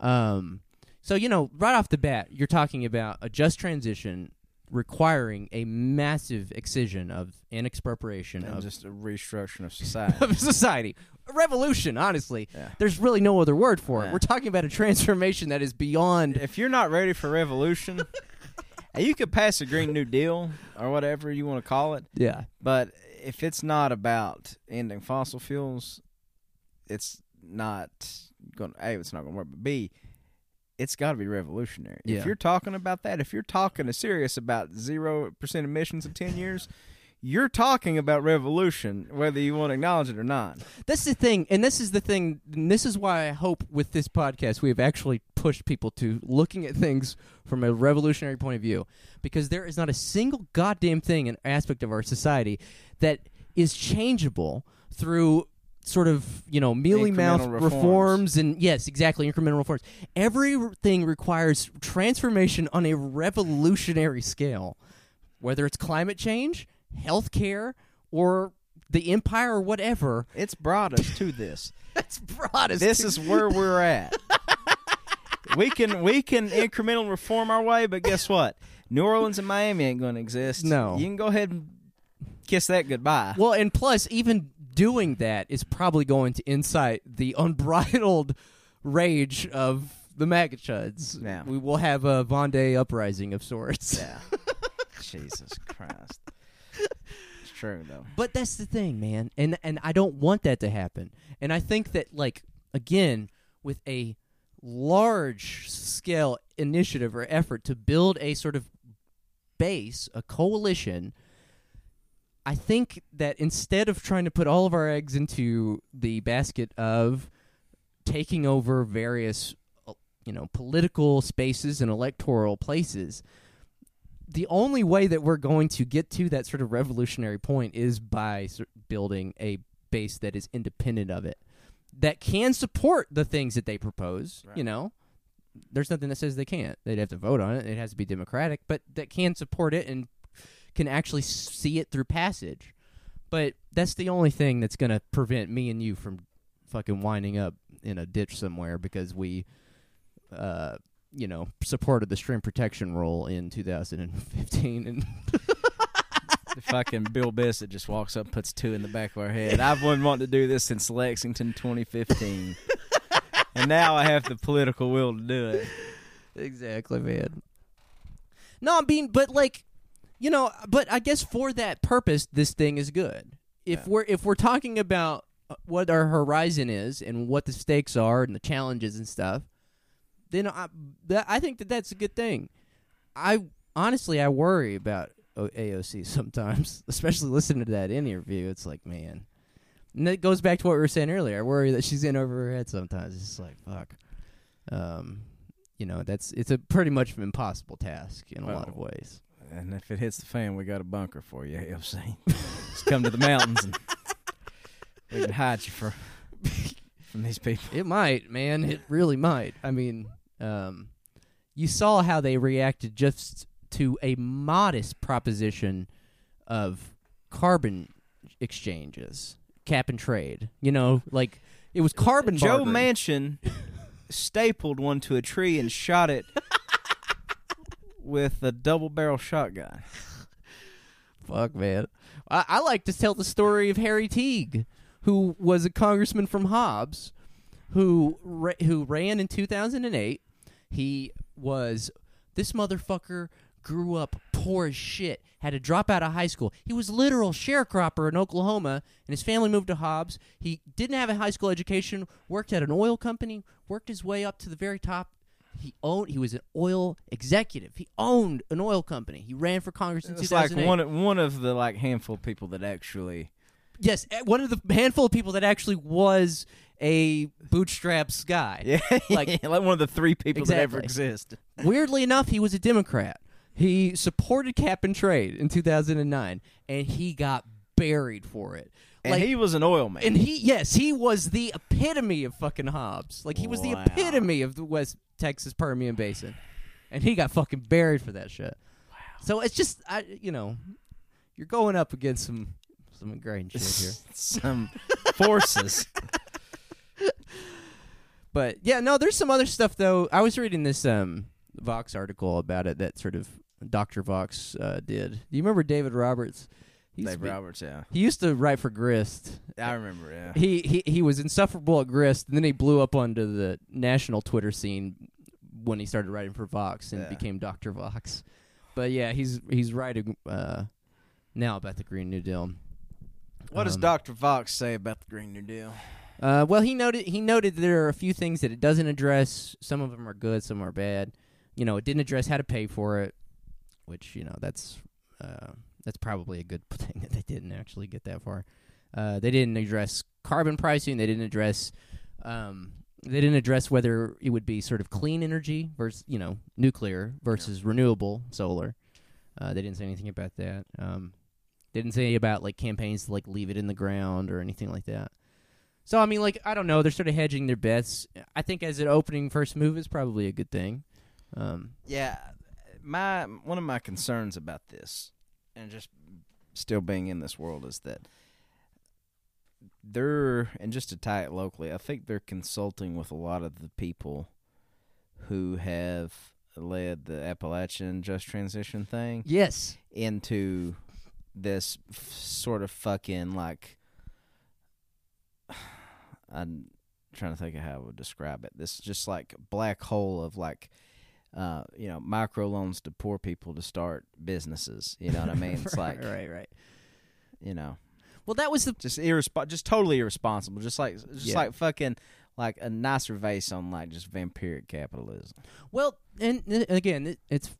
[SPEAKER 1] Um, so you know, right off the bat, you're talking about a just transition requiring a massive excision of an expropriation
[SPEAKER 2] And
[SPEAKER 1] of
[SPEAKER 2] just a restructuring of [LAUGHS] society.
[SPEAKER 1] of society. A revolution, honestly.
[SPEAKER 2] Yeah.
[SPEAKER 1] There's really no other word for it.
[SPEAKER 2] Yeah.
[SPEAKER 1] We're talking about a transformation that is beyond.
[SPEAKER 2] if you're not ready for revolution, [LAUGHS] you could pass a Green New Deal or whatever you want to call it,
[SPEAKER 1] Yeah.
[SPEAKER 2] but if it's not about ending fossil fuels, it's not going. to A, it's not going to work. But B, it's got to be revolutionary.
[SPEAKER 1] Yeah.
[SPEAKER 2] If you're talking about that, if you're talking to serious about zero percent emissions in ten years, you're talking about revolution, whether you want to acknowledge it or not.
[SPEAKER 1] That's the thing, and this is the thing, and this is why I hope with this podcast we have actually pushed people to looking at things from a revolutionary point of view, because there is not a single goddamn thing and aspect of our society that is changeable through sort of you know mealy mouth reforms.
[SPEAKER 2] reforms.
[SPEAKER 1] and yes exactly incremental reforms everything requires transformation on a revolutionary scale whether it's climate change healthcare or the empire or whatever
[SPEAKER 2] It's brought us to this.
[SPEAKER 1] that's broad as
[SPEAKER 2] this is where [LAUGHS] we're at. we can we can incremental reform our way, but guess what? New Orleans and Miami ain't going to exist.
[SPEAKER 1] No.
[SPEAKER 2] you can go ahead and kiss that goodbye.
[SPEAKER 1] well and plus even doing that is probably going to incite the unbridled rage of the MAGA chuds.
[SPEAKER 2] Yeah.
[SPEAKER 1] We will have a Vendée uprising of sorts.
[SPEAKER 2] Yeah. [LAUGHS] Jesus Christ. It's true though.
[SPEAKER 1] But that's the thing, man. And and I don't want that to happen. And I think that like again with a large scale initiative or effort to build a sort of base, a coalition, I think that instead of trying to put all of our eggs into the basket of taking over various uh, you know political spaces and electoral places the only way that we're going to get to that sort of revolutionary point is by building a base that is independent of it that can support the things that they propose you know? There's nothing that says they can't. They'd have to vote on it. It has to be democratic but that can support it and can actually see it through passage but that's the only thing that's going to prevent me and you from fucking winding up in a ditch somewhere because we uh you know supported the stream protection rule in 2015 and
[SPEAKER 2] The fucking Bill Bissett just walks up, and puts two in the back of our head. I've been wanting to do this since Lexington 2015, and now I have the political will to do it.
[SPEAKER 1] exactly man no i mean but like you know but i guess for that purpose this thing is good. If
[SPEAKER 2] Yeah.
[SPEAKER 1] we're if we're talking about uh, what our horizon is and what the stakes are and the challenges and stuff then i i think that that's a good thing. I honestly i worry about aoc [LAUGHS] sometimes especially listening to that interview. It's like man. And that goes back to what we were saying earlier. I worry that she's in over her head sometimes. It's just like fuck. Um you know that's it's a pretty much an impossible task in a lot of ways
[SPEAKER 2] And if it hits the fan, we got a bunker for you, AOC. Just come to the mountains and [LAUGHS] we can hide you from from these people.
[SPEAKER 1] it might man it really might i mean um you saw how they reacted just to a modest proposition of carbon exchanges cap and trade you know like it was carbon
[SPEAKER 2] Joe
[SPEAKER 1] bartering.
[SPEAKER 2] Manchin [LAUGHS] stapled one to a tree and shot it with a double barrel shotgun. [LAUGHS]
[SPEAKER 1] Fuck, man. I, I like to tell the story of Harry Teague, who was a congressman from Hobbs, who ra- who ran in 2008. He was this motherfucker grew up poor as shit. Had to drop out of high school. He was literal sharecropper in Oklahoma, and his family moved to Hobbs. He didn't have a high school education. Worked at an oil company. Worked his way up to the very top. He owned. He was an oil executive. He owned an oil company. He ran for Congress in
[SPEAKER 2] It's like one of- one of the like handful of people that actually
[SPEAKER 1] Yes, eh, one of the handful of people that actually was a bootstraps guy. [LAUGHS]
[SPEAKER 2] yeah
[SPEAKER 1] Like-
[SPEAKER 2] like like one of the three people that ever exist. [LAUGHS]
[SPEAKER 1] Weirdly enough, he was a Democrat. He supported cap and trade in 2009, and he got buried for it.
[SPEAKER 2] And
[SPEAKER 1] like,
[SPEAKER 2] he was an oil man.
[SPEAKER 1] and he, yes, he was the epitome of fucking Hobbs. Like he was the epitome of the West Texas Permian Basin, and he got fucking buried for that shit. Wow. So it's just, I, you know, you're going up against some some ingrained shit here. [LAUGHS]
[SPEAKER 2] Some forces. [LAUGHS]
[SPEAKER 1] But yeah, no, there's some other stuff though. I was reading this um Vox article about it that sort of Dr. Vox uh, did. Do you remember David Roberts? He used,
[SPEAKER 2] Dave
[SPEAKER 1] to be-
[SPEAKER 2] Roberts, yeah.
[SPEAKER 1] he used to write for Grist.
[SPEAKER 2] I remember, yeah.
[SPEAKER 1] He he he was insufferable at Grist, and then he blew up onto the national Twitter scene when he started writing for Vox and
[SPEAKER 2] Yeah.
[SPEAKER 1] became Dr. Vox. but yeah, he's he's writing uh, now about the Green New Deal.
[SPEAKER 2] What does
[SPEAKER 1] Um,
[SPEAKER 2] Dr. Vox say about the Green New Deal?
[SPEAKER 1] Uh, well, he noted he noted there are a few things that it doesn't address. Some of them are good, some are bad. You know, it didn't address how to pay for it, which you know that's uh, that's probably a good [LAUGHS] thing that they didn't actually get that far. Uh, they didn't address carbon pricing. They didn't address um, they didn't address whether it would be sort of clean energy versus you know nuclear versus renewable solar. Uh, they didn't say anything about that. Um, they didn't say about like campaigns to like leave it in the ground or anything like that. So I mean, like I don't know, they're sort of hedging their bets. I think as an opening first move is probably a good thing. Um,
[SPEAKER 2] Yeah, my one of my concerns about this, and just still being in this world, is that they're and just to tie it locally, I think they're consulting with a lot of the people who have led the Appalachian Just Transition thing
[SPEAKER 1] yes,
[SPEAKER 2] into this f- sort of fucking like [SIGHS] I'm trying to think of how I would describe it. This just like black hole of like uh, you know, microloans to poor people to start businesses. You know what I mean? [LAUGHS] It's
[SPEAKER 1] right,
[SPEAKER 2] like
[SPEAKER 1] right, right.
[SPEAKER 2] you know,
[SPEAKER 1] Well, that was the
[SPEAKER 2] just irresp- just totally irresponsible. Just like just
[SPEAKER 1] Yeah.
[SPEAKER 2] like fucking like a nicer vase on like just vampiric capitalism.
[SPEAKER 1] well, and, and again, it, it's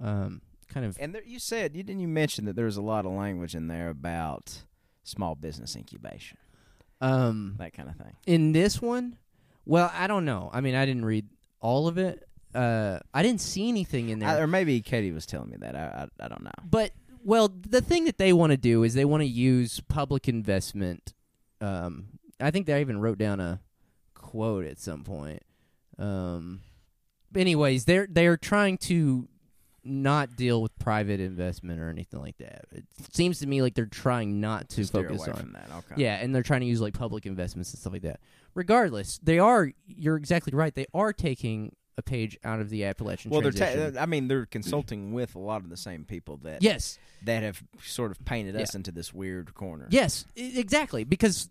[SPEAKER 1] um kind of
[SPEAKER 2] And there, you said you didn't you mention that there was a lot of language in there about small business incubation,
[SPEAKER 1] um
[SPEAKER 2] that kind of thing.
[SPEAKER 1] in this one. Well, I don't know. I mean, I didn't read all of it. Uh, I didn't see anything in there.
[SPEAKER 2] I, or maybe Katie was telling me that. I I, I don't know.
[SPEAKER 1] But well, the thing that they want to do is they want to use public investment. Um, I think they even wrote down a quote at some point. Um, anyways, they're they're trying to not deal with private investment or anything like that. It seems to me like they're trying not to
[SPEAKER 2] Steer
[SPEAKER 1] focus on
[SPEAKER 2] that. Okay.
[SPEAKER 1] yeah, and they're trying to use like public investments and stuff like that. Regardless, they are. You're exactly right. They are taking a page out of the Appalachian.
[SPEAKER 2] Well, they're. Ta- I mean, they're consulting with a lot of the same people that
[SPEAKER 1] yes,
[SPEAKER 2] that have sort of painted us into this weird corner.
[SPEAKER 1] Yes, exactly. Because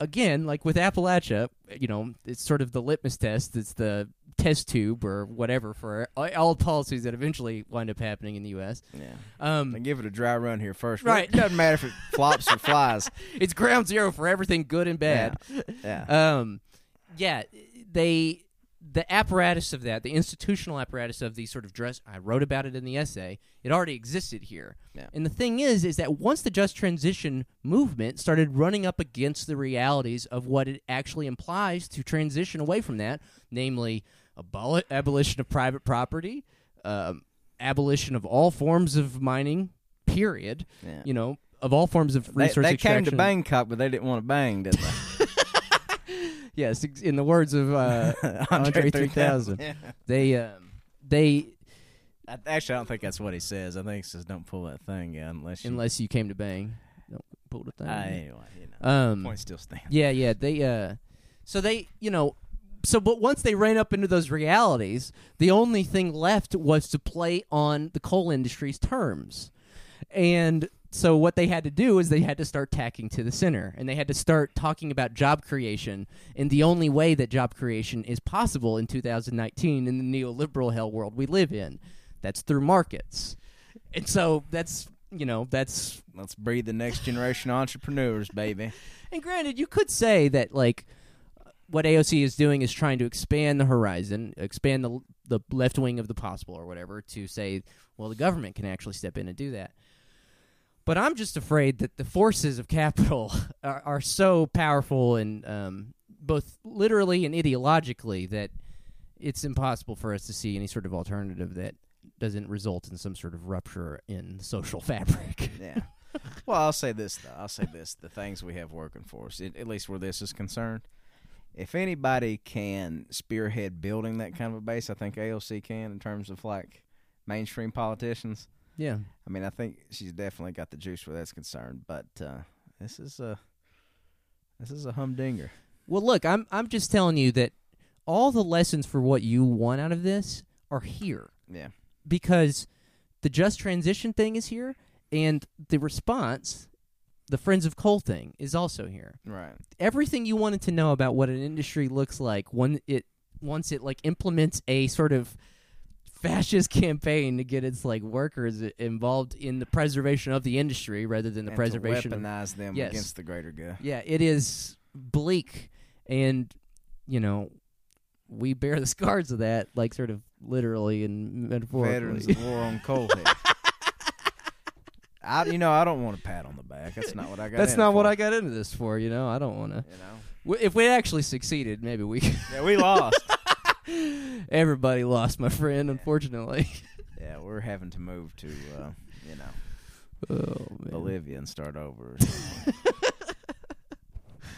[SPEAKER 1] again, like with Appalachia, you know, it's sort of the litmus test. It's the test tube or whatever for all policies that eventually wind up happening in the U.S.
[SPEAKER 2] Yeah.
[SPEAKER 1] Um,
[SPEAKER 2] They give it a dry run here first.
[SPEAKER 1] Right.
[SPEAKER 2] It doesn't matter if it [LAUGHS] flops or flies.
[SPEAKER 1] it's ground zero for everything good and bad.
[SPEAKER 2] Yeah.
[SPEAKER 1] Um, yeah, they the apparatus of that, the institutional apparatus of the sort of dress. I wrote about it in the essay. It already existed here.
[SPEAKER 2] Yeah.
[SPEAKER 1] And the thing is, is that once the just transition movement started running up against the realities of what it actually implies to transition away from that, namely aboli- abolition of private property, um, abolition of all forms of mining, period.
[SPEAKER 2] Yeah.
[SPEAKER 1] You know, of all forms of
[SPEAKER 2] They,
[SPEAKER 1] resource
[SPEAKER 2] they came to. Bangkok, but they didn't want to bang, did they? [LAUGHS]
[SPEAKER 1] Yes, in the words of uh, [LAUGHS] Andre 3000.
[SPEAKER 2] Yeah.
[SPEAKER 1] they um, they
[SPEAKER 2] I, actually, I don't think that's what he says. I think he says, "Don't pull that thing out unless you."
[SPEAKER 1] unless you came to bang, don't pull the thing.
[SPEAKER 2] Ah, anyway, you know,
[SPEAKER 1] um,
[SPEAKER 2] point still stands.
[SPEAKER 1] yeah, yeah, they uh, so they you know, so but once they ran up into those realities, the only thing left was to play on the coal industry's terms, and so what they had to do is they had to start tacking to the center, and they had to start talking about job creation. And the only way that job creation is possible in 2019 in the neoliberal hell world we live in, that's through markets. And so that's you know that's
[SPEAKER 2] Let's breed the next generation of entrepreneurs, baby. [LAUGHS]
[SPEAKER 1] and granted, you could say that like what AOC is doing is trying to expand the horizon, expand the the left wing of the possible or whatever to say, well, the government can actually step in and do that. But I'm just afraid that the forces of capital [LAUGHS] are, are so powerful and um, both literally and ideologically that it's impossible for us to see any sort of alternative that doesn't result in some sort of rupture in the social [LAUGHS] fabric.
[SPEAKER 2] Yeah. Well, I'll say this though. I'll say this: the things we have working for us, at least where this is concerned, if anybody can spearhead building that kind of a base, I think AOC can in terms of like mainstream politicians.
[SPEAKER 1] Yeah.
[SPEAKER 2] I mean, I think she's definitely got the juice where that's concerned. But uh, this is a this is a humdinger.
[SPEAKER 1] Well, look, I'm I'm just telling you that all the lessons for what you want out of this are here
[SPEAKER 2] Yeah.
[SPEAKER 1] because the just transition thing is here and the response the friends of coal thing is also here
[SPEAKER 2] Right.
[SPEAKER 1] everything you wanted to know about what an industry looks like when it once it like implements a sort of fascist [LAUGHS] campaign to get its like workers involved in the preservation of the industry rather than the
[SPEAKER 2] And
[SPEAKER 1] preservation
[SPEAKER 2] to
[SPEAKER 1] of
[SPEAKER 2] weaponize them
[SPEAKER 1] Yes.
[SPEAKER 2] against the greater good.
[SPEAKER 1] yeah, it is bleak, and you know, we bear the [LAUGHS] scars of that, like sort of literally and metaphorically.
[SPEAKER 2] Veterans of war on Coalhead. [LAUGHS] I, you know, I don't want a pat on the back. That's not what I got.
[SPEAKER 1] That's not
[SPEAKER 2] it
[SPEAKER 1] what I got into this for. You know, I don't want to.
[SPEAKER 2] You know,
[SPEAKER 1] If we actually succeeded, maybe we.
[SPEAKER 2] yeah, we lost.
[SPEAKER 1] Everybody lost, my friend. Unfortunately.
[SPEAKER 2] yeah, we're having to move to, uh, you know,
[SPEAKER 1] Oh.
[SPEAKER 2] Bolivia and start over. [LAUGHS]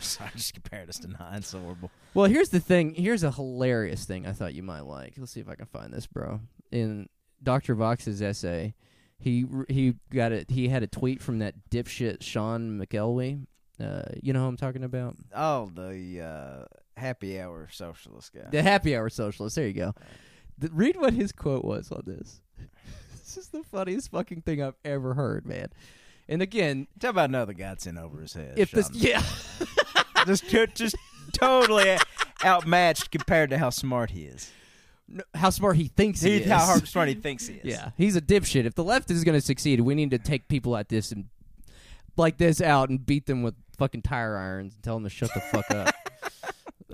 [SPEAKER 2] Sorry, I just compared us to nine. Horrible.
[SPEAKER 1] Well, here's the thing. Here's a hilarious thing I thought you might like. Let's see if I can find this, bro. In Dr. Vox's essay, he he got it. He had a tweet from that dipshit Sean McElwee. Uh, you know who I'm talking about?
[SPEAKER 2] Oh, the uh, happy hour socialist guy.
[SPEAKER 1] The happy hour socialist. There you go. Th- read what his quote was on this. [LAUGHS] this is the funniest fucking thing I've ever heard, man. And again,
[SPEAKER 2] Talk about another guy that's in over his head.
[SPEAKER 1] if this, yeah, [LAUGHS]
[SPEAKER 2] just just totally outmatched compared to how smart he is.
[SPEAKER 1] No, how smart he thinks he,
[SPEAKER 2] He,
[SPEAKER 1] is.
[SPEAKER 2] how hard [LAUGHS] smart he thinks he is.
[SPEAKER 1] Yeah, he's a dipshit. If the left is going to succeed, we need to take people like this and like this out and beat them with fucking tire irons and tell them to shut the fuck up.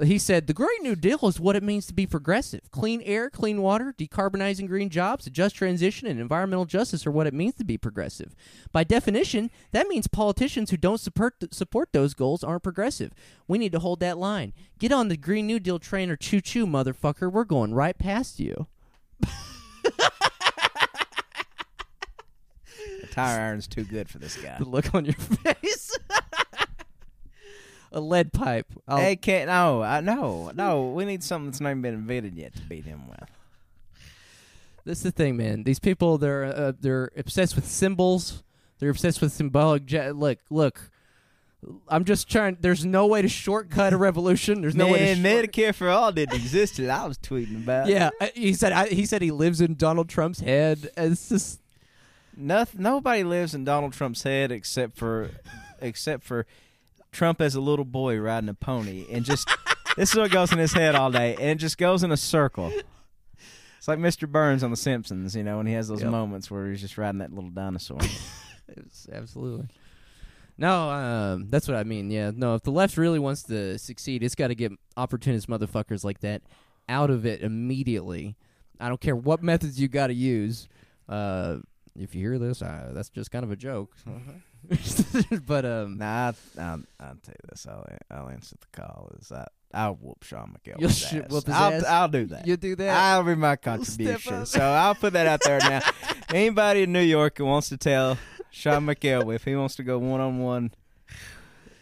[SPEAKER 1] He said, The Green New Deal is what it means to be progressive. Clean air, clean water, decarbonizing green jobs, a just transition, and environmental justice are what it means to be progressive. By definition, that means politicians who don't support, support those goals aren't progressive. We need to hold that line. Get on the Green New Deal train or choo choo, motherfucker. We're going right past you. [LAUGHS]
[SPEAKER 2] The tire iron's too good for this guy.
[SPEAKER 1] the look on your [LAUGHS] face. [LAUGHS] a lead pipe. I'll,
[SPEAKER 2] Hey, can't no, I no, no. We need something that's not even been invented yet to beat him with.
[SPEAKER 1] That's the thing, man. These people, they're uh, they're obsessed with symbols. They're obsessed with symbolic. Ja- look, look. I'm just trying. There's no way to shortcut a revolution. There's no way to.
[SPEAKER 2] Man,
[SPEAKER 1] short-
[SPEAKER 2] Medicare for all didn't exist till I was tweeting about.
[SPEAKER 1] yeah, I- he said. I, he said he lives in Donald Trump's head. It's just.
[SPEAKER 2] Noth- nobody lives in Donald Trump's head except for except for Trump as a little boy riding a pony and just [LAUGHS] this is what goes in his head all day and it just goes in a circle. It's like Mr. Burns on The Simpsons, you know, when he has those
[SPEAKER 1] Yep.
[SPEAKER 2] moments where he's just riding that little dinosaur. [LAUGHS]
[SPEAKER 1] It's absolutely. No, um, that's what I mean. Yeah, no. If the left really wants to succeed, it's got to get opportunist motherfuckers like that out of it immediately. I don't care what methods you got to use. Uh, if you hear this, uh, that's just kind of a joke. [LAUGHS] but um,
[SPEAKER 2] nah, I, I'll, I'll tell you this. I'll, I'll answer the call. Is I, I'll whoop Sean McGill.
[SPEAKER 1] You'll sh- whoop his
[SPEAKER 2] I'll,
[SPEAKER 1] ass?
[SPEAKER 2] I'll do that.
[SPEAKER 1] you do that.
[SPEAKER 2] I'll be my contribution. So I'll put that out there now. [LAUGHS] Anybody in New York who wants to tell Sean McGill if he wants to go one on one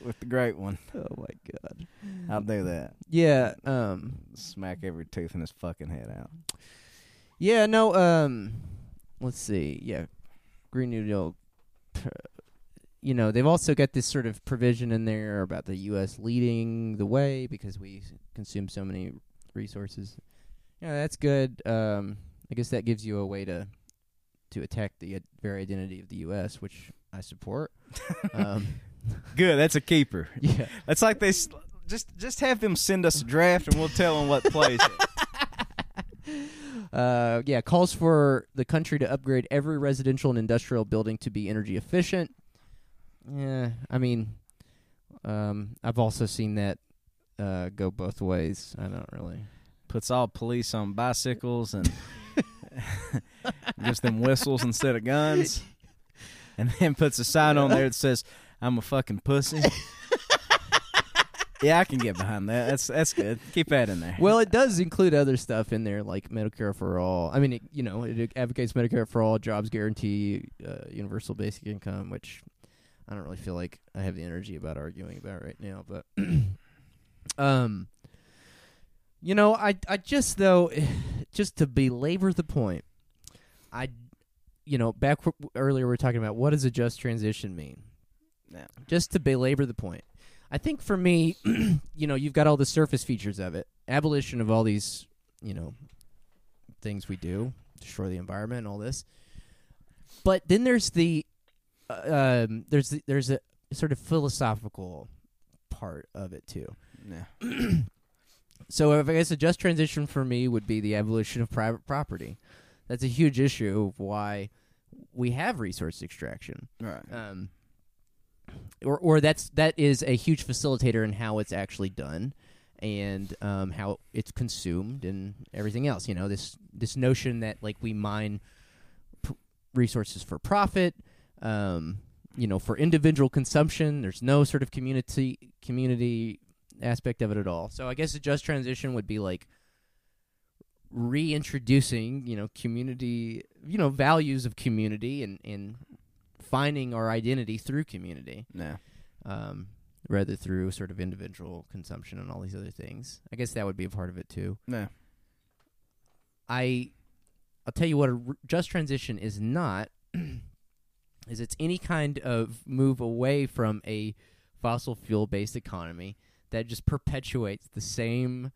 [SPEAKER 2] with the great one,
[SPEAKER 1] oh my god.
[SPEAKER 2] I'll do that.
[SPEAKER 1] Yeah. Um.
[SPEAKER 2] Smack every tooth in his fucking head out.
[SPEAKER 1] Yeah. No. Um. Let's see. Yeah. Green New Deal. Pr- You know, they've also got this sort of provision in there about the U.S. leading the way because we consume so many resources. Yeah, that's good. Um, I guess that gives you a way to to attack the very identity of the U.S., which I support. [LAUGHS] um,
[SPEAKER 2] Good, that's a keeper. [LAUGHS]
[SPEAKER 1] yeah.
[SPEAKER 2] That's like they s- just just have them send us a draft and we'll tell them what plays. [LAUGHS]
[SPEAKER 1] Uh, yeah, calls for the country to upgrade every residential and industrial building to be energy efficient. Yeah, I mean, um, I've also seen that uh, go both ways. I don't really.
[SPEAKER 2] Puts all police on bicycles and [LAUGHS] gives them whistles instead of guns, [LAUGHS] and then puts a sign on there that says "I'm a fucking pussy." yeah, I can get behind that. That's that's good. Keep that in there.
[SPEAKER 1] Well, it does include other stuff in there like Medicare for all. I mean, it, you know, it advocates Medicare for all, jobs guarantee, uh, universal basic income, which I don't really feel like I have the energy about arguing about right now. But, [CLEARS THROAT] um, you know, I I just though, [SIGHS] just to belabor the point, I, you know, back w- earlier we were talking about what does a just transition mean.
[SPEAKER 2] Yeah.
[SPEAKER 1] Just to belabor the point, I think for me, [CLEARS THROAT] you know, you've got all the surface features of it, abolition of all these, you know, things we do, destroy the environment, and all this. But then there's the, uh, um, there's there's a sort of philosophical part of it too.
[SPEAKER 2] Yeah. [CLEARS THROAT]
[SPEAKER 1] So if I guess a just transition for me would be the abolition of private property. that's a huge issue of why we have resource extraction.
[SPEAKER 2] Right.
[SPEAKER 1] Um, or or that's that is a huge facilitator in how it's actually done and um, how it's consumed and everything else. You know, this this notion that like we mine p- resources for profit, um, you know, for individual consumption. There's no sort of community community aspect of it at all. So I guess a just transition would be like reintroducing, you know, community, you know, values of community and and finding our identity through community
[SPEAKER 2] Yeah.
[SPEAKER 1] um, rather through sort of individual consumption and all these other things. I guess that would be a part of it too.
[SPEAKER 2] Yeah.
[SPEAKER 1] I, I'll tell you what a r- just transition is not. [CLEARS THROAT] is it's any kind of move away from a fossil fuel based economy that just perpetuates the same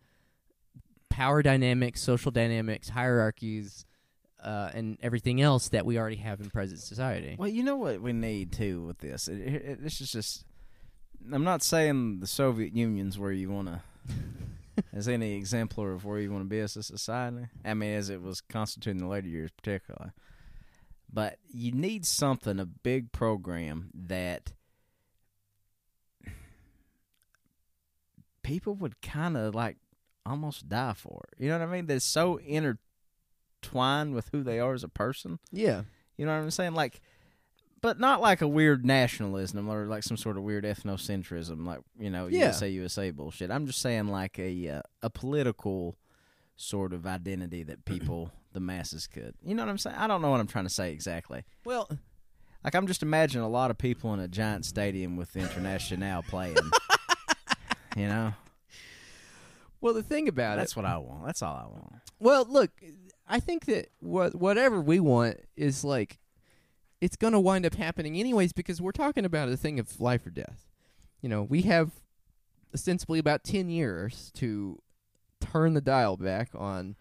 [SPEAKER 1] power dynamics, social dynamics, hierarchies, uh, and everything else that we already have in present society.
[SPEAKER 2] Well, you know what we need too with this. It, it, this is just. I'm not saying the Soviet Union's where you want to, [LAUGHS] as any exemplar of where you want to be as a society. I mean, as it was constituted in the later years, particularly. But you need something, a big program that people would kind of like almost die for. You know what I mean? That's so intertwined with who they are as a person.
[SPEAKER 1] Yeah.
[SPEAKER 2] You know what I'm saying? Like, but not like a weird nationalism or like some sort of weird ethnocentrism, like you know
[SPEAKER 1] Yeah.
[SPEAKER 2] USA USA bullshit. I'm just saying like a uh, a political sort of identity that [CLEARS THROAT] people, the masses, could. You know what I'm saying? I don't know what I'm trying to say exactly.
[SPEAKER 1] Well,
[SPEAKER 2] Like I'm just imagining a lot of people in a giant stadium with the International playing. [LAUGHS] you know,
[SPEAKER 1] well, the thing about it,
[SPEAKER 2] that's what I want. That's all I want.
[SPEAKER 1] Well, look, I think that what whatever we want is like it's going to wind up happening anyways because we're talking about a thing of life or death. You know, we have ostensibly about 10 years to turn the dial back on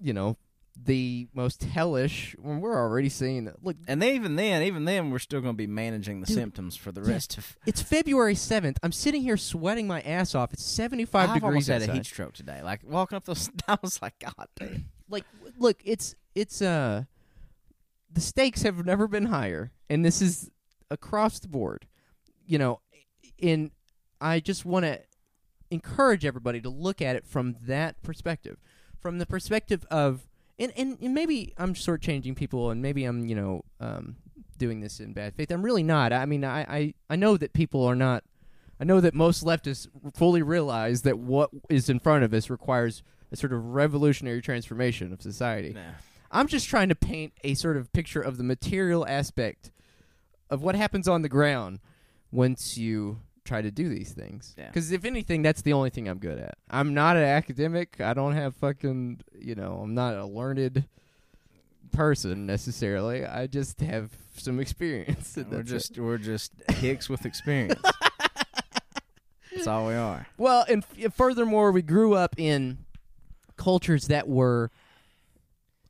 [SPEAKER 1] you know, the most hellish when we're already seeing that. Look,
[SPEAKER 2] And then, even then, even then, we're still going to be managing the
[SPEAKER 1] Dude,
[SPEAKER 2] symptoms for the rest of.
[SPEAKER 1] it's February 7th. I'm sitting here sweating my ass off. It's 75
[SPEAKER 2] I've
[SPEAKER 1] degrees
[SPEAKER 2] almost had a heat stroke today. Like walking up those, [LAUGHS] I was like, God damn.
[SPEAKER 1] like look it's it's uh the stakes have never been higher and this is across the board you know in i just want to encourage everybody to look at it from that perspective from the perspective of and, and, and maybe i'm shortchanging people and maybe i'm you know um doing this in bad faith i'm really not i mean i i, I know that people are not I know that most leftists fully realize that what is in front of us requires a sort of revolutionary transformation of society.
[SPEAKER 2] Nah.
[SPEAKER 1] I'm just trying to paint a sort of picture of the material aspect of what happens on the ground once you try to do these things.
[SPEAKER 2] Yeah.
[SPEAKER 1] Because if anything, that's the only thing I'm good at. I'm not an academic. I don't have fucking, you know, I'm not a learned person necessarily. I just have some experience. [LAUGHS]
[SPEAKER 2] We're
[SPEAKER 1] that's it.
[SPEAKER 2] just we're just hicks with experience. [LAUGHS] That's all we are.
[SPEAKER 1] Well, and f- furthermore, we grew up in cultures that were.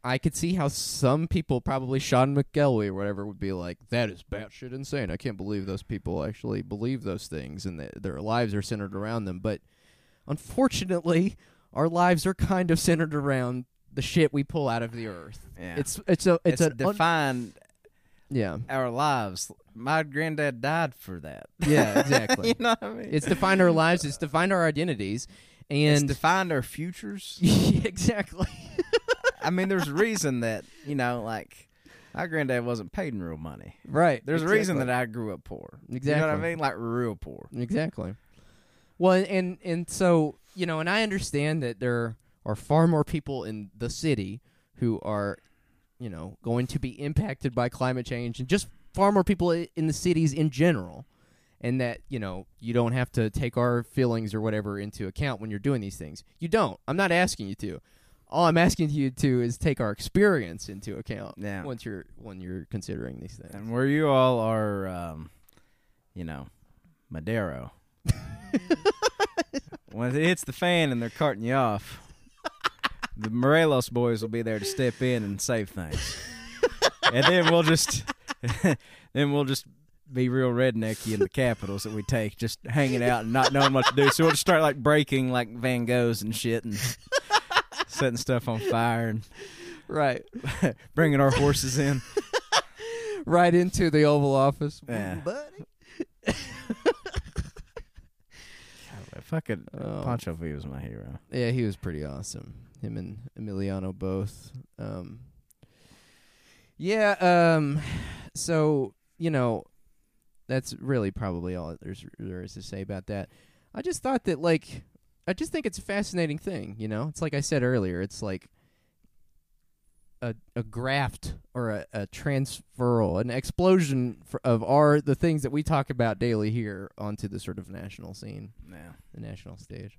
[SPEAKER 1] I could see how some people, probably Sean McElwee or whatever, would be like, "That is batshit insane. I can't believe those people actually believe those things and that their lives are centered around them." But unfortunately, our lives are kind of centered around the shit we pull out of the earth.
[SPEAKER 2] Yeah.
[SPEAKER 1] It's it's a it's,
[SPEAKER 2] it's,
[SPEAKER 1] a un-
[SPEAKER 2] defined
[SPEAKER 1] yeah
[SPEAKER 2] our lives. My granddad died for that.
[SPEAKER 1] yeah [LAUGHS] exactly.
[SPEAKER 2] you know what I mean?
[SPEAKER 1] it's defined our lives. It's defined our identities,
[SPEAKER 2] It's
[SPEAKER 1] and
[SPEAKER 2] defined our futures. [LAUGHS]
[SPEAKER 1] exactly. [LAUGHS]
[SPEAKER 2] I mean, there's a reason that you know, like my granddad wasn't paid in real money.
[SPEAKER 1] Right.
[SPEAKER 2] There's a reason that I grew up poor. You know what I mean? Like real poor.
[SPEAKER 1] Exactly. Well, and and so you know, and I understand that there are far more people in the city who are, you know, going to be impacted by climate change, and just far more people in the cities in general, and that you know you don't have to take our feelings or whatever into account when you're doing these things. You don't. I'm not asking you to. All I'm asking you to is take our experience into account
[SPEAKER 2] Yeah.
[SPEAKER 1] once you're when you're considering these things.
[SPEAKER 2] And where you all are, um, you know, Madero. [LAUGHS] when it hits the fan and they're carting you off, the Morelos boys will be there to step in and save things. and then we'll just, [LAUGHS] then we'll just be real rednecky in the capitals that we take, just hanging out and not knowing what to do. So we'll just start like breaking like Van Goghs and shit and setting stuff on fire and
[SPEAKER 1] right, [LAUGHS]
[SPEAKER 2] bringing our horses in. [LAUGHS]
[SPEAKER 1] right into the Oval Office,
[SPEAKER 2] Yeah.
[SPEAKER 1] buddy. [LAUGHS]
[SPEAKER 2] Fucking
[SPEAKER 1] Oh.
[SPEAKER 2] Pancho V was my hero.
[SPEAKER 1] Yeah, he was pretty awesome. Him and Emiliano both. Um, yeah. Um, so you know, that's really probably all there's there is to say about that. I just thought that like I just think it's a fascinating thing. You know, it's like I said earlier. It's like a a graft or a, a transferal, an explosion for, of our the things that we talk about daily here onto the sort of national scene
[SPEAKER 2] Yeah.
[SPEAKER 1] the national stage.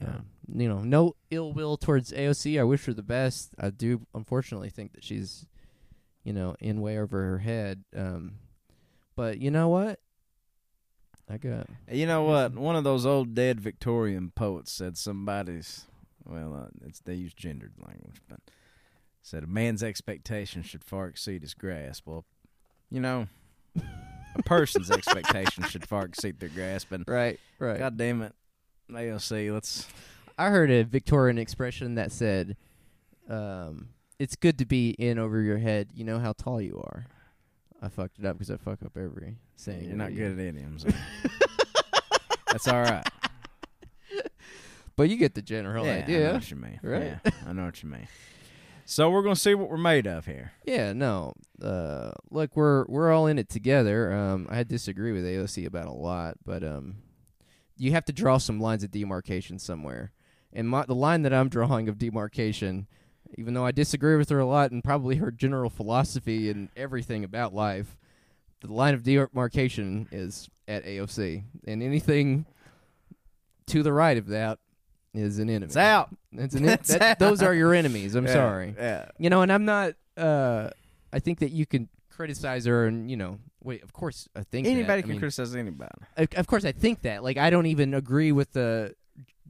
[SPEAKER 2] Yeah.
[SPEAKER 1] Um, you know, no ill will towards AOC. I wish her the best. I do, unfortunately, think that she's, you know, in way over her head. Um, but you know what? I got
[SPEAKER 2] You know what? One of those old dead Victorian poets said somebody's well, uh, it's they use gendered language, but said a man's expectations should far exceed his grasp. Well, you know, a [LAUGHS] person's expectations should far exceed their grasp, and
[SPEAKER 1] right, right.
[SPEAKER 2] God damn it, AOC, let's
[SPEAKER 1] I heard a Victorian expression that said, um, "It's good to be in over your head. You know how tall you are." I fucked it up because I fuck up every saying.
[SPEAKER 2] You're not good at idioms. [LAUGHS] That's all right.
[SPEAKER 1] but you get the general
[SPEAKER 2] yeah, I know
[SPEAKER 1] idea.
[SPEAKER 2] what you mean.
[SPEAKER 1] Right.
[SPEAKER 2] Yeah, I know what you mean. So we're gonna see what we're made of here.
[SPEAKER 1] Yeah, no. Uh, look, we're we're all in it together. Um, I disagree with AOC about a lot, but um, you have to draw some lines of demarcation somewhere. And my, the line that I'm drawing of demarcation, even though I disagree with her a lot and probably her general philosophy and everything about life, the line of demarcation is at AOC, and anything to the right of that is an enemy.
[SPEAKER 2] It's out.
[SPEAKER 1] It's an en- [LAUGHS]
[SPEAKER 2] It's
[SPEAKER 1] that-
[SPEAKER 2] out.
[SPEAKER 1] those are your enemies. I'm
[SPEAKER 2] Yeah,
[SPEAKER 1] sorry.
[SPEAKER 2] Yeah.
[SPEAKER 1] You know, and I'm not. Uh, I think that you can criticize her, and you know, wait. Of course, I think that.
[SPEAKER 2] Anybody
[SPEAKER 1] I
[SPEAKER 2] can
[SPEAKER 1] mean,
[SPEAKER 2] criticize anybody.
[SPEAKER 1] Of of course, I think that. Like, I don't even agree with the,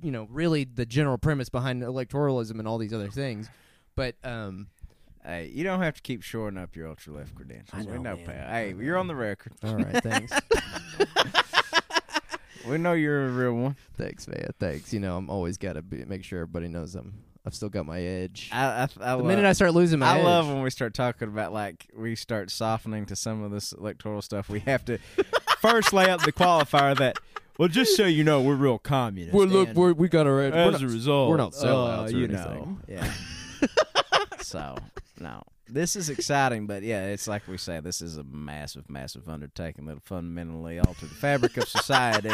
[SPEAKER 1] you know, really the general premise behind electoralism and all these other things. But um,
[SPEAKER 2] Hey, you don't have to keep shoring up your ultra left credentials.
[SPEAKER 1] I
[SPEAKER 2] we
[SPEAKER 1] know,
[SPEAKER 2] know,
[SPEAKER 1] man.
[SPEAKER 2] pal. Hey, you're on the record.
[SPEAKER 1] all right, thanks, [LAUGHS]
[SPEAKER 2] We know you're a real one.
[SPEAKER 1] thanks, man, thanks. You know, I'm always got to be, make sure everybody knows I'm. I've still got my edge.
[SPEAKER 2] I, I, I
[SPEAKER 1] the
[SPEAKER 2] love,
[SPEAKER 1] minute I start losing my
[SPEAKER 2] I
[SPEAKER 1] edge,
[SPEAKER 2] love when we start talking about like we start softening to some of this electoral stuff. We have to [LAUGHS] first lay out the qualifier that. Well, just so you know, we're real communist.
[SPEAKER 1] Well, look, we're, we got our edge. We're
[SPEAKER 2] as
[SPEAKER 1] not-
[SPEAKER 2] a result,
[SPEAKER 1] we're not
[SPEAKER 2] uh,
[SPEAKER 1] sellouts or
[SPEAKER 2] you
[SPEAKER 1] anything.
[SPEAKER 2] know, yeah. [LAUGHS] so no, this is exciting, but yeah, it's like we say, this is a massive, massive undertaking that'll fundamentally alter the fabric of society,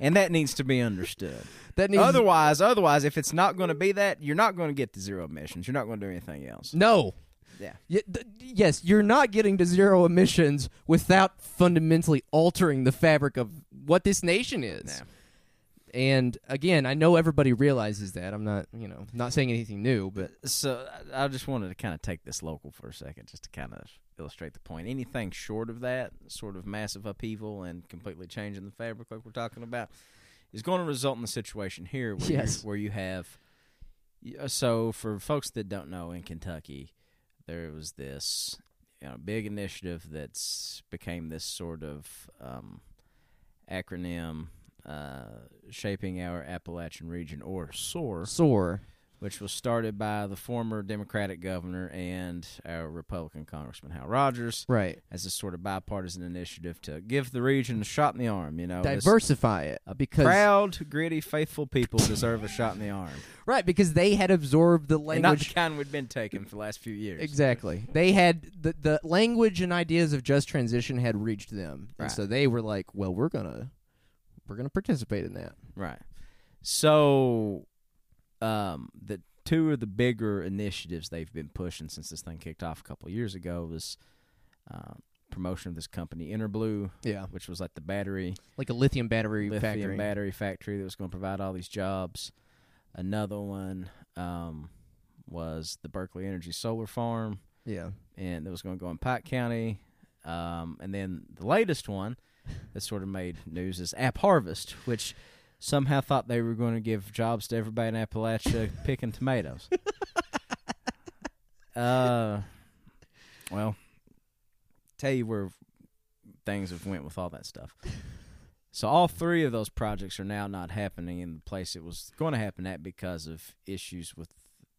[SPEAKER 2] and that needs to be understood.
[SPEAKER 1] that needs
[SPEAKER 2] Otherwise, otherwise, if it's not going to be that, you're not going to get to zero emissions. You're not going to do anything else.
[SPEAKER 1] no.
[SPEAKER 2] Yeah.
[SPEAKER 1] Y- th- yes, you're not getting to zero emissions without fundamentally altering the fabric of what this nation is.
[SPEAKER 2] Yeah.
[SPEAKER 1] And again, I know everybody realizes that. I'm not, you know, not saying anything new, but
[SPEAKER 2] So I I just wanted to kind of take this local for a second, just to kind of illustrate the point. Anything short of that, sort of massive upheaval and completely changing the fabric, like we're talking about, is going to result in the situation here where,
[SPEAKER 1] Yes.
[SPEAKER 2] you, where you have. So for folks that don't know, in Kentucky, there was this you know, big initiative that's became this sort of um, acronym. Uh, shaping our Appalachian region, or SOAR,
[SPEAKER 1] soar.
[SPEAKER 2] which was started by the former Democratic governor and our Republican Congressman Hal Rogers
[SPEAKER 1] Right.
[SPEAKER 2] as a sort of bipartisan initiative to give the region a shot in the arm. You know,
[SPEAKER 1] Diversify it because
[SPEAKER 2] proud, gritty, faithful people deserve a shot in the arm, [LAUGHS]
[SPEAKER 1] right because they had absorbed the
[SPEAKER 2] and not
[SPEAKER 1] language
[SPEAKER 2] the kind we've been taking for the last few years.
[SPEAKER 1] Exactly. They had the the language and ideas of just transition had reached them, and so they were like, "Well, we're gonna we're gonna participate in that."
[SPEAKER 2] Right. So, um, the two of the bigger initiatives they've been pushing since this thing kicked off a couple of years ago was uh, promotion of this company EnerBlu,
[SPEAKER 1] Yeah,
[SPEAKER 2] which was like the battery
[SPEAKER 1] like a lithium battery
[SPEAKER 2] lithium
[SPEAKER 1] factory.
[SPEAKER 2] battery factory that was going to provide all these jobs. Another one um, was the Berkeley Energy Solar Farm,
[SPEAKER 1] yeah,
[SPEAKER 2] and that was going to go in Pike County. Um, and then the latest one that sort of made news is AppHarvest, which somehow thought they were going to give jobs to everybody in Appalachia [LAUGHS] picking tomatoes. [LAUGHS] uh, well, tell you where things have went with all that stuff. So all three of those projects are now not happening in the place it was going to happen at because of issues with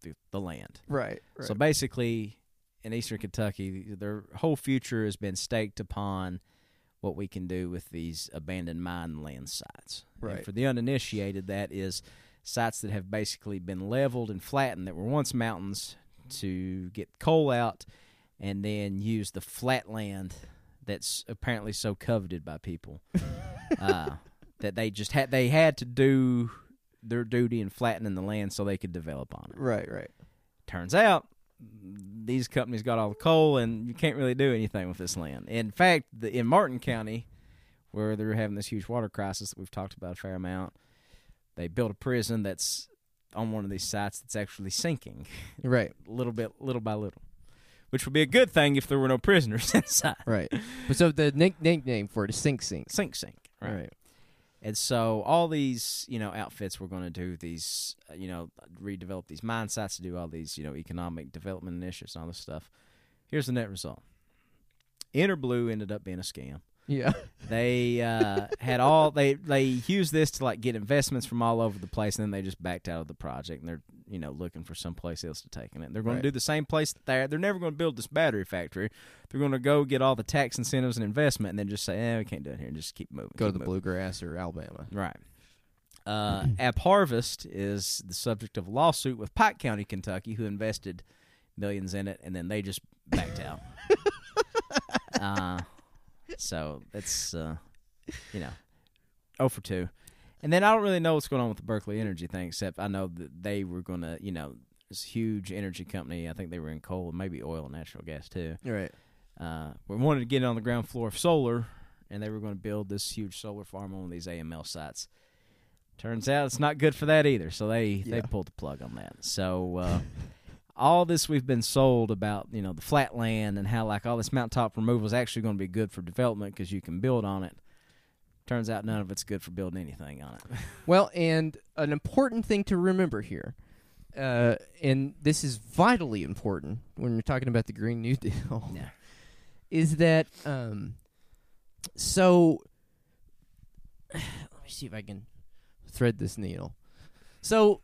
[SPEAKER 2] the, the land.
[SPEAKER 1] Right.
[SPEAKER 2] So basically, in eastern Kentucky, their whole future has been staked upon what we can do with these abandoned mine land sites. And for the uninitiated, that is sites that have basically been leveled and flattened that were once mountains to get coal out and then use the flat land that's apparently so coveted by people [LAUGHS] uh, that they just had they had to do their duty in flattening the land so they could develop on it.
[SPEAKER 1] right. Right.
[SPEAKER 2] Turns out these companies got all the coal, and you can't really do anything with this land. In fact, the, in Martin County, where they're having this huge water crisis that we've talked about a fair amount, they built a prison that's on one of these sites that's actually sinking, [LAUGHS]
[SPEAKER 1] Right.
[SPEAKER 2] little bit, little by little, which would be a good thing if there were no prisoners [LAUGHS] inside.
[SPEAKER 1] Right. But so the nick- nickname for it is Sink Sink.
[SPEAKER 2] Sink, sink. Right.
[SPEAKER 1] Right.
[SPEAKER 2] And so all these, you know, outfits were going to do these, uh, you know, redevelop these mine sites to do all these, you know, economic development initiatives and all this stuff. Here's the net result. EnerBlu ended up being a scam.
[SPEAKER 1] Yeah. [LAUGHS]
[SPEAKER 2] They uh, had all they they used this to like get investments from all over the place, and then they just backed out of the project, and they're you know looking for someplace else to take it. They're going
[SPEAKER 1] Right.
[SPEAKER 2] to do the same place that they're never going to build this battery factory. They're going to go get all the tax incentives and investment, and then just say, "Eh, we can't do it here," and just keep moving.
[SPEAKER 1] Go to
[SPEAKER 2] keep
[SPEAKER 1] the
[SPEAKER 2] moving.
[SPEAKER 1] bluegrass or Alabama.
[SPEAKER 2] Right. Uh, [CLEARS THROAT] AppHarvest is the subject of a lawsuit with Pike County, Kentucky, who invested millions in it, and then they just backed out. [LAUGHS] uh, so that's uh, you know, [LAUGHS] oh for two. And then I don't really know what's going on with the Berkeley Energy thing, except I know that they were going to, you know, this huge energy company. I think they were in coal and maybe oil and natural gas too.
[SPEAKER 1] Right.
[SPEAKER 2] Uh, we wanted to get on the ground floor of solar, and they were going to build this huge solar farm on one of these AML sites. Turns out it's not good for that either, so they they pulled the plug on that. So uh, [LAUGHS] all this we've been sold about, you know, the flat land and how like all this mountaintop removal is actually going to be good for development because you can build on it. Turns out none of it's good for building anything on it. [LAUGHS]
[SPEAKER 1] Well, and an important thing to remember here, uh, and this is vitally important when you're talking about the Green New Deal, [LAUGHS]
[SPEAKER 2] Yeah.
[SPEAKER 1] is that um, so. [SIGHS] Let me see if I can thread this needle. So,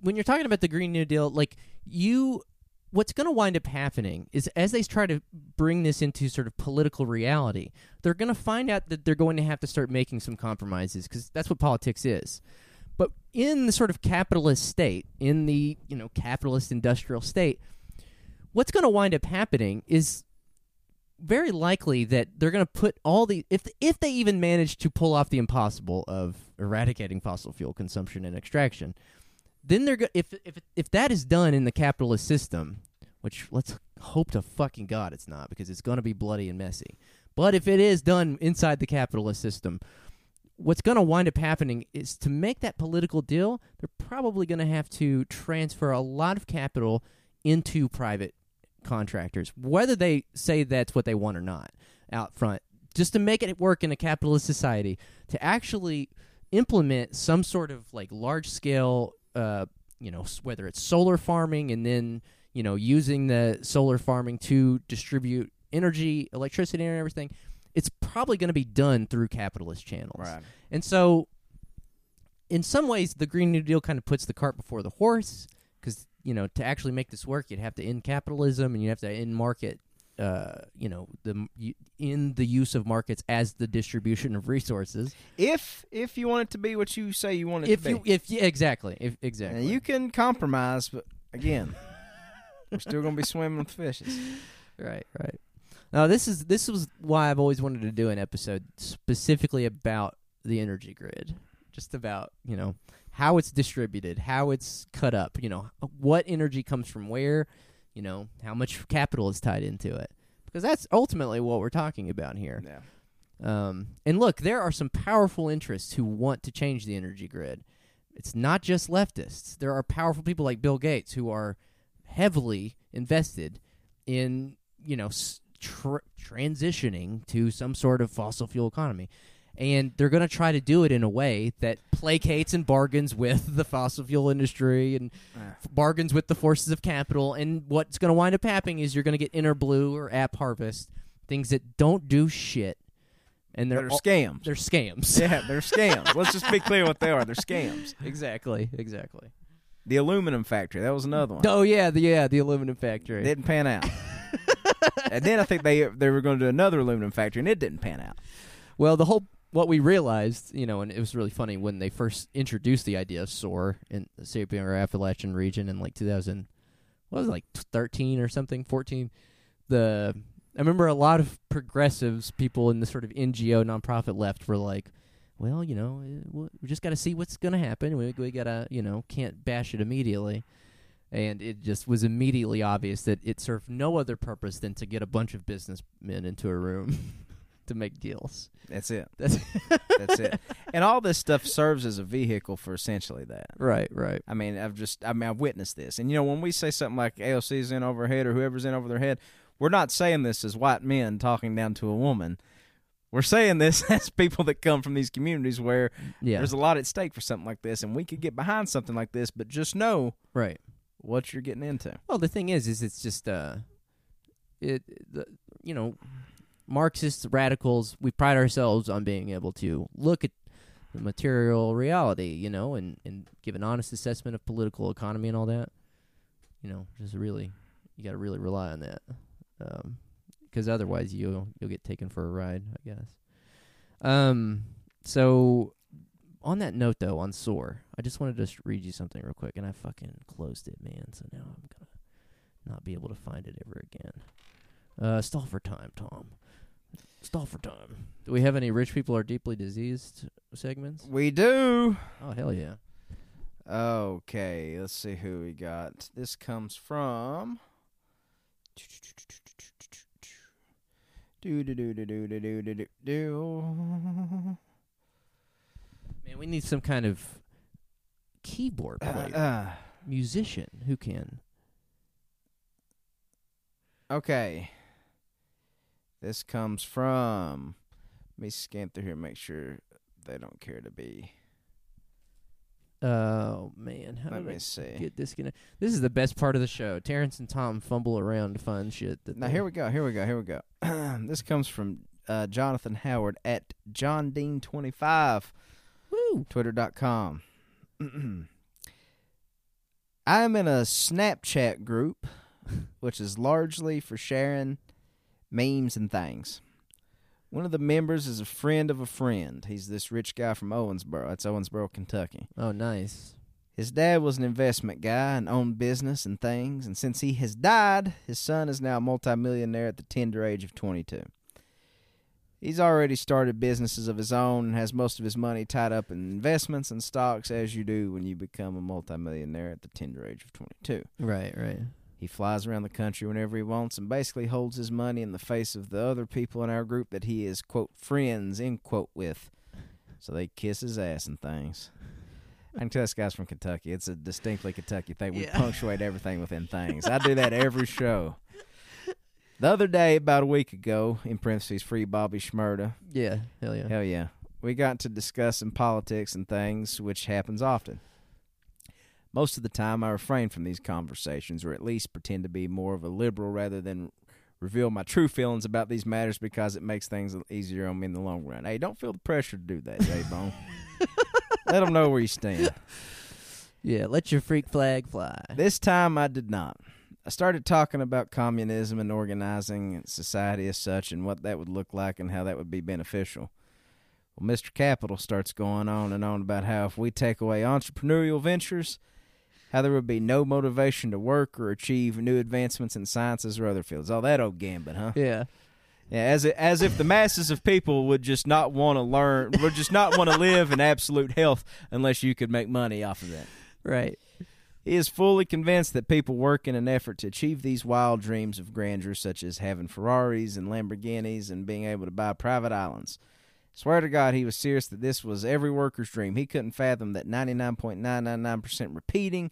[SPEAKER 1] when you're talking about the Green New Deal, like you, what's going to wind up happening is as they try to bring this into sort of political reality, they're going to find out that they're going to have to start making some compromises because that's what politics is. But in the sort of capitalist state, in the you know capitalist industrial state, what's going to wind up happening is very likely that they're going to put all the if if they even manage to pull off the impossible of eradicating fossil fuel consumption and extraction, then they're if if if that is done in the capitalist system, which let's hope to fucking god it's not because it's going to be bloody and messy. But if it is done inside the capitalist system, what's going to wind up happening is to make that political deal, they're probably going to have to transfer a lot of capital into private contractors, whether they say that's what they want or not out front, just to make it work in a capitalist society, to actually implement some sort of like large scale, uh, you know, whether it's solar farming and then, you know, using the solar farming to distribute energy, electricity, and everything. It's probably going to be done through capitalist channels. And so, in some ways, the Green New Deal kind of puts the cart before the horse because, you know, to actually make this work, you'd have to end capitalism and you have to end market, uh, you know, the in the use of markets as the distribution of resources.
[SPEAKER 2] If if you want it to be what you say you want it
[SPEAKER 1] If
[SPEAKER 2] to
[SPEAKER 1] you,
[SPEAKER 2] be,
[SPEAKER 1] if yeah, exactly, if
[SPEAKER 2] Now,
[SPEAKER 1] exactly,
[SPEAKER 2] you can compromise, but again, we're still going to be swimming with fishes. [LAUGHS]
[SPEAKER 1] Right, right. Now this is this was why I've always wanted to do an episode specifically about the energy grid, just about you know how it's distributed, how it's cut up, you know what energy comes from where, you know how much [LAUGHS] capital is tied into it, because that's ultimately what we're talking about here.
[SPEAKER 2] Yeah.
[SPEAKER 1] Um, and look, there are some powerful interests who want to change the energy grid. It's not just leftists. There are powerful people like Bill Gates who are heavily invested in, you know, transitioning to some sort of fossil fuel economy. And they're going to try to do it in a way that placates and bargains with the fossil fuel industry and
[SPEAKER 2] Ah.
[SPEAKER 1] bargains with the forces of capital. And what's going to wind up happening is you're going to get EnerBlu or AppHarvest, things that don't do shit. And they're
[SPEAKER 2] They're
[SPEAKER 1] all-
[SPEAKER 2] scams.
[SPEAKER 1] they're scams.
[SPEAKER 2] yeah, they're [LAUGHS] scams. Let's just be clear what they are. They're scams.
[SPEAKER 1] exactly, exactly.
[SPEAKER 2] The aluminum factory. That was another one.
[SPEAKER 1] Oh yeah, the yeah the aluminum factory.
[SPEAKER 2] Didn't pan out. [LAUGHS] and then I think they they were going to do another aluminum factory, and it didn't pan out.
[SPEAKER 1] Well, the whole what we realized, you know, and it was really funny when they first introduced the idea of SOAR in the Shaping Our Appalachian region in like 2000, what was it, like 13 or something, 14. The I remember a lot of progressives, people in the sort of NGO nonprofit left, were like, "Well, you know, eh, we just got to see what's going to happen. We we gotta, you know, can't bash it immediately." And it just was immediately obvious that it served no other purpose than to get a bunch of businessmen into a room [LAUGHS] to make deals.
[SPEAKER 2] That's it.
[SPEAKER 1] That's
[SPEAKER 2] That's it. [LAUGHS] And all this stuff serves as a vehicle for essentially that.
[SPEAKER 1] right, right.
[SPEAKER 2] I mean, I've just, I mean, I've witnessed this. And, you know, when we say something like AOC's in over head or whoever's in over their head, we're not saying this as white men talking down to a woman. We're saying this [LAUGHS] as people that come from these communities where
[SPEAKER 1] Yeah,
[SPEAKER 2] there's a lot at stake for something like this, and we could get behind something like this, but just know
[SPEAKER 1] right.
[SPEAKER 2] what you're getting into.
[SPEAKER 1] Well, the thing is, is it's just uh, it the you know, Marxists, radicals. We pride ourselves on being able to look at the material reality, you know, and and give an honest assessment of political economy and all that. You know, just really, you got to really rely on that, because otherwise you'll you'll get taken for a ride, I guess. Um. So, on that note, though, on SOAR, I just wanted to just read you something real quick, and I fucking closed it, man. So now I'm gonna not be able to find it ever again. Uh, stall for time, Tom. Stall for time. Do we have any rich people are deeply diseased segments?
[SPEAKER 2] We do.
[SPEAKER 1] Oh hell yeah!
[SPEAKER 2] Okay, let's see who we got. This comes from. Do do do do do do do do do.
[SPEAKER 1] Man, we need some kind of keyboard player,
[SPEAKER 2] Uh,
[SPEAKER 1] musician who can.
[SPEAKER 2] okay. This comes from. Let me scan through here, and make sure they don't care to be.
[SPEAKER 1] Oh man, how
[SPEAKER 2] Let
[SPEAKER 1] did I
[SPEAKER 2] me see.
[SPEAKER 1] get disconnected? This is the best part of the show. Terrence and Tom fumble around to find shit. That
[SPEAKER 2] Now
[SPEAKER 1] they-
[SPEAKER 2] here we go. Here we go. Here we go. [CLEARS THROAT] this comes from uh, Jonathan Howard at John Dean twenty five.
[SPEAKER 1] Woo!
[SPEAKER 2] Twitter.com. [CLEARS THROAT] I am in a Snapchat group, [LAUGHS] which is largely for sharing memes and things. One of the members is a friend of a friend. He's this rich guy from Owensboro. That's Owensboro, Kentucky.
[SPEAKER 1] Oh, nice.
[SPEAKER 2] His dad was an investment guy and owned business and things, and since he has died, his son is now a multimillionaire at the tender age of 22. He's already started businesses of his own and has most of his money tied up in investments and stocks, as you do when you become a multimillionaire at the tender age of 22.
[SPEAKER 1] Right, right.
[SPEAKER 2] He flies around the country whenever he wants and basically holds his money in the face of the other people in our group that he is, quote, friends, end quote, with. So they kiss his ass and things. I can tell this guy's from Kentucky. It's a distinctly Kentucky thing. We
[SPEAKER 1] Yeah.
[SPEAKER 2] punctuate everything within things. I do that [LAUGHS] every show. The other day, about a week ago, in parentheses, free Bobby Shmurda.
[SPEAKER 1] Yeah, hell yeah.
[SPEAKER 2] Hell yeah. We got to discussing politics and things, which happens often. Most of the time, I refrain from these conversations, or at least pretend to be more of a liberal rather than reveal my true feelings about these matters because it makes things easier on me in the long run. Hey, don't feel the pressure to do that, J Bone. [LAUGHS] Let them know where you stand.
[SPEAKER 1] Yeah, let your freak flag fly.
[SPEAKER 2] This time I did not. I started talking about communism and organizing and society as such and what that would look like and how that would be beneficial. Well, Mr. Capital starts going on and on about how if we take away entrepreneurial ventures, how there would be no motivation to work or achieve new advancements in sciences or other fields. All that old gambit, huh?
[SPEAKER 1] Yeah.
[SPEAKER 2] Yeah, as it, as if the masses of people would just not want to learn, would just not want to live in absolute health unless you could make money off of that.
[SPEAKER 1] Right.
[SPEAKER 2] He is fully convinced that people work in an effort to achieve these wild dreams of grandeur, such as having Ferraris and Lamborghinis and being able to buy private islands. Swear to God, he was serious that this was every worker's dream. He couldn't fathom that 99.999% repeating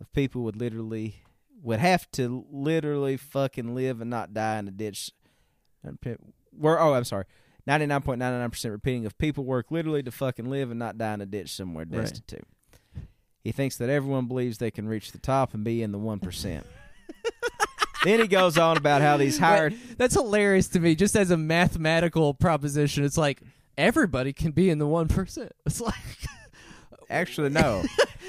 [SPEAKER 2] of people would literally would have to literally fucking live and not die in a ditch. Where oh, I'm sorry. 99.99% repeating of people work literally to fucking live and not die in a ditch somewhere
[SPEAKER 1] Right.
[SPEAKER 2] destitute. He thinks that everyone believes they can reach the top and be in the 1%. [LAUGHS] then he goes on about how these hired
[SPEAKER 1] That's hilarious to me. Just as a mathematical proposition, it's like everybody can be in the one percent. It's like [LAUGHS]
[SPEAKER 2] Actually, no.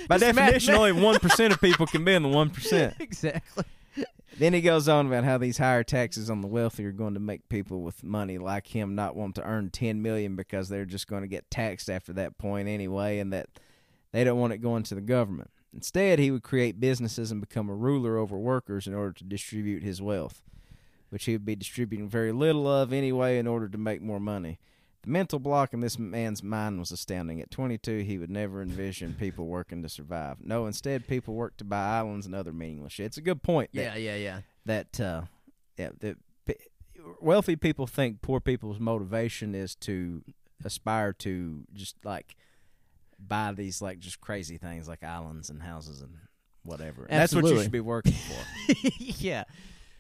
[SPEAKER 2] By
[SPEAKER 1] Just
[SPEAKER 2] definition,
[SPEAKER 1] math-
[SPEAKER 2] only [LAUGHS] one percent of people can be in the one percent.
[SPEAKER 1] exactly.
[SPEAKER 2] Then he goes on about how these higher taxes on the wealthy are going to make people with money like him not want to earn ten million because they're just going to get taxed after that point anyway, and that they don't want it going to the government. Instead, he would create businesses and become a ruler over workers in order to distribute his wealth, which he would be distributing very little of anyway in order to make more money. The mental block in this man's mind was astounding. At 22, he would never envision people working to survive. No, instead, people work to buy islands and other meaningless shit. It's a good point. that-
[SPEAKER 1] Yeah, yeah, yeah.
[SPEAKER 2] that uh, yeah, that p- wealthy people think poor people's motivation is to aspire to just like buy these like just crazy things like islands and houses and whatever. And That's what you
[SPEAKER 1] Absolutely.
[SPEAKER 2] should be working for. [LAUGHS]
[SPEAKER 1] yeah.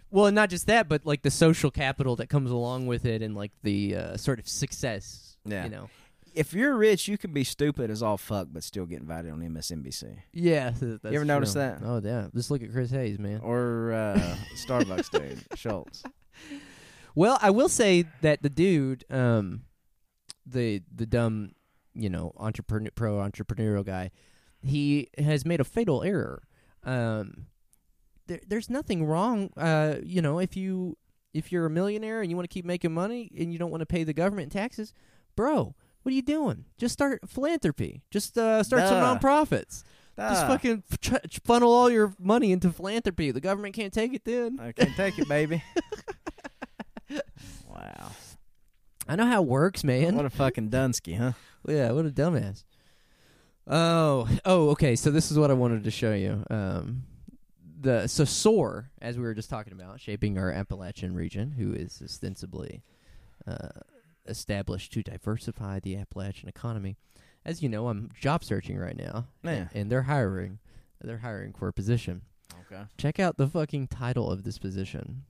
[SPEAKER 1] Well, and not just that, but like the social capital that comes along with it, and like the uh, sort of success.
[SPEAKER 2] Yeah.
[SPEAKER 1] You know.
[SPEAKER 2] if you're rich, you can be stupid as all fuck, but still get invited on MSNBC
[SPEAKER 1] Yeah. th- that's
[SPEAKER 2] ever notice that?
[SPEAKER 1] Oh yeah. Just look at Chris Hayes, man.
[SPEAKER 2] or uh, [LAUGHS] Starbucks dude Schultz.
[SPEAKER 1] Well, I will say that the dude, um, the the dumb, you know, entrepreneur pro entrepreneurial guy, he has made a fatal error. Um, there, there's nothing wrong, uh, you know, if you if you're a millionaire and you want to keep making money and you don't want to pay the government taxes, bro. What are you doing? Just start philanthropy. Just uh, start some
[SPEAKER 2] Duh.
[SPEAKER 1] nonprofits. Just
[SPEAKER 2] Ah,
[SPEAKER 1] fucking f- tr- funnel all your money into philanthropy. The government can't take it then.
[SPEAKER 2] I can't take it, baby. [LAUGHS] wow,
[SPEAKER 1] I know how it works, man.
[SPEAKER 2] what a fucking Dunsky, huh?
[SPEAKER 1] Yeah, what a dumbass. Oh, oh, okay. So this is what I wanted to show you. Um, the so SOAR, as we were just talking about, shaping our Appalachian region, who is ostensibly uh, established to diversify the Appalachian economy. As you know, I'm job searching right now, and, and they're hiring. They're hiring for a position.
[SPEAKER 2] Okay.
[SPEAKER 1] Check out the fucking title of this position.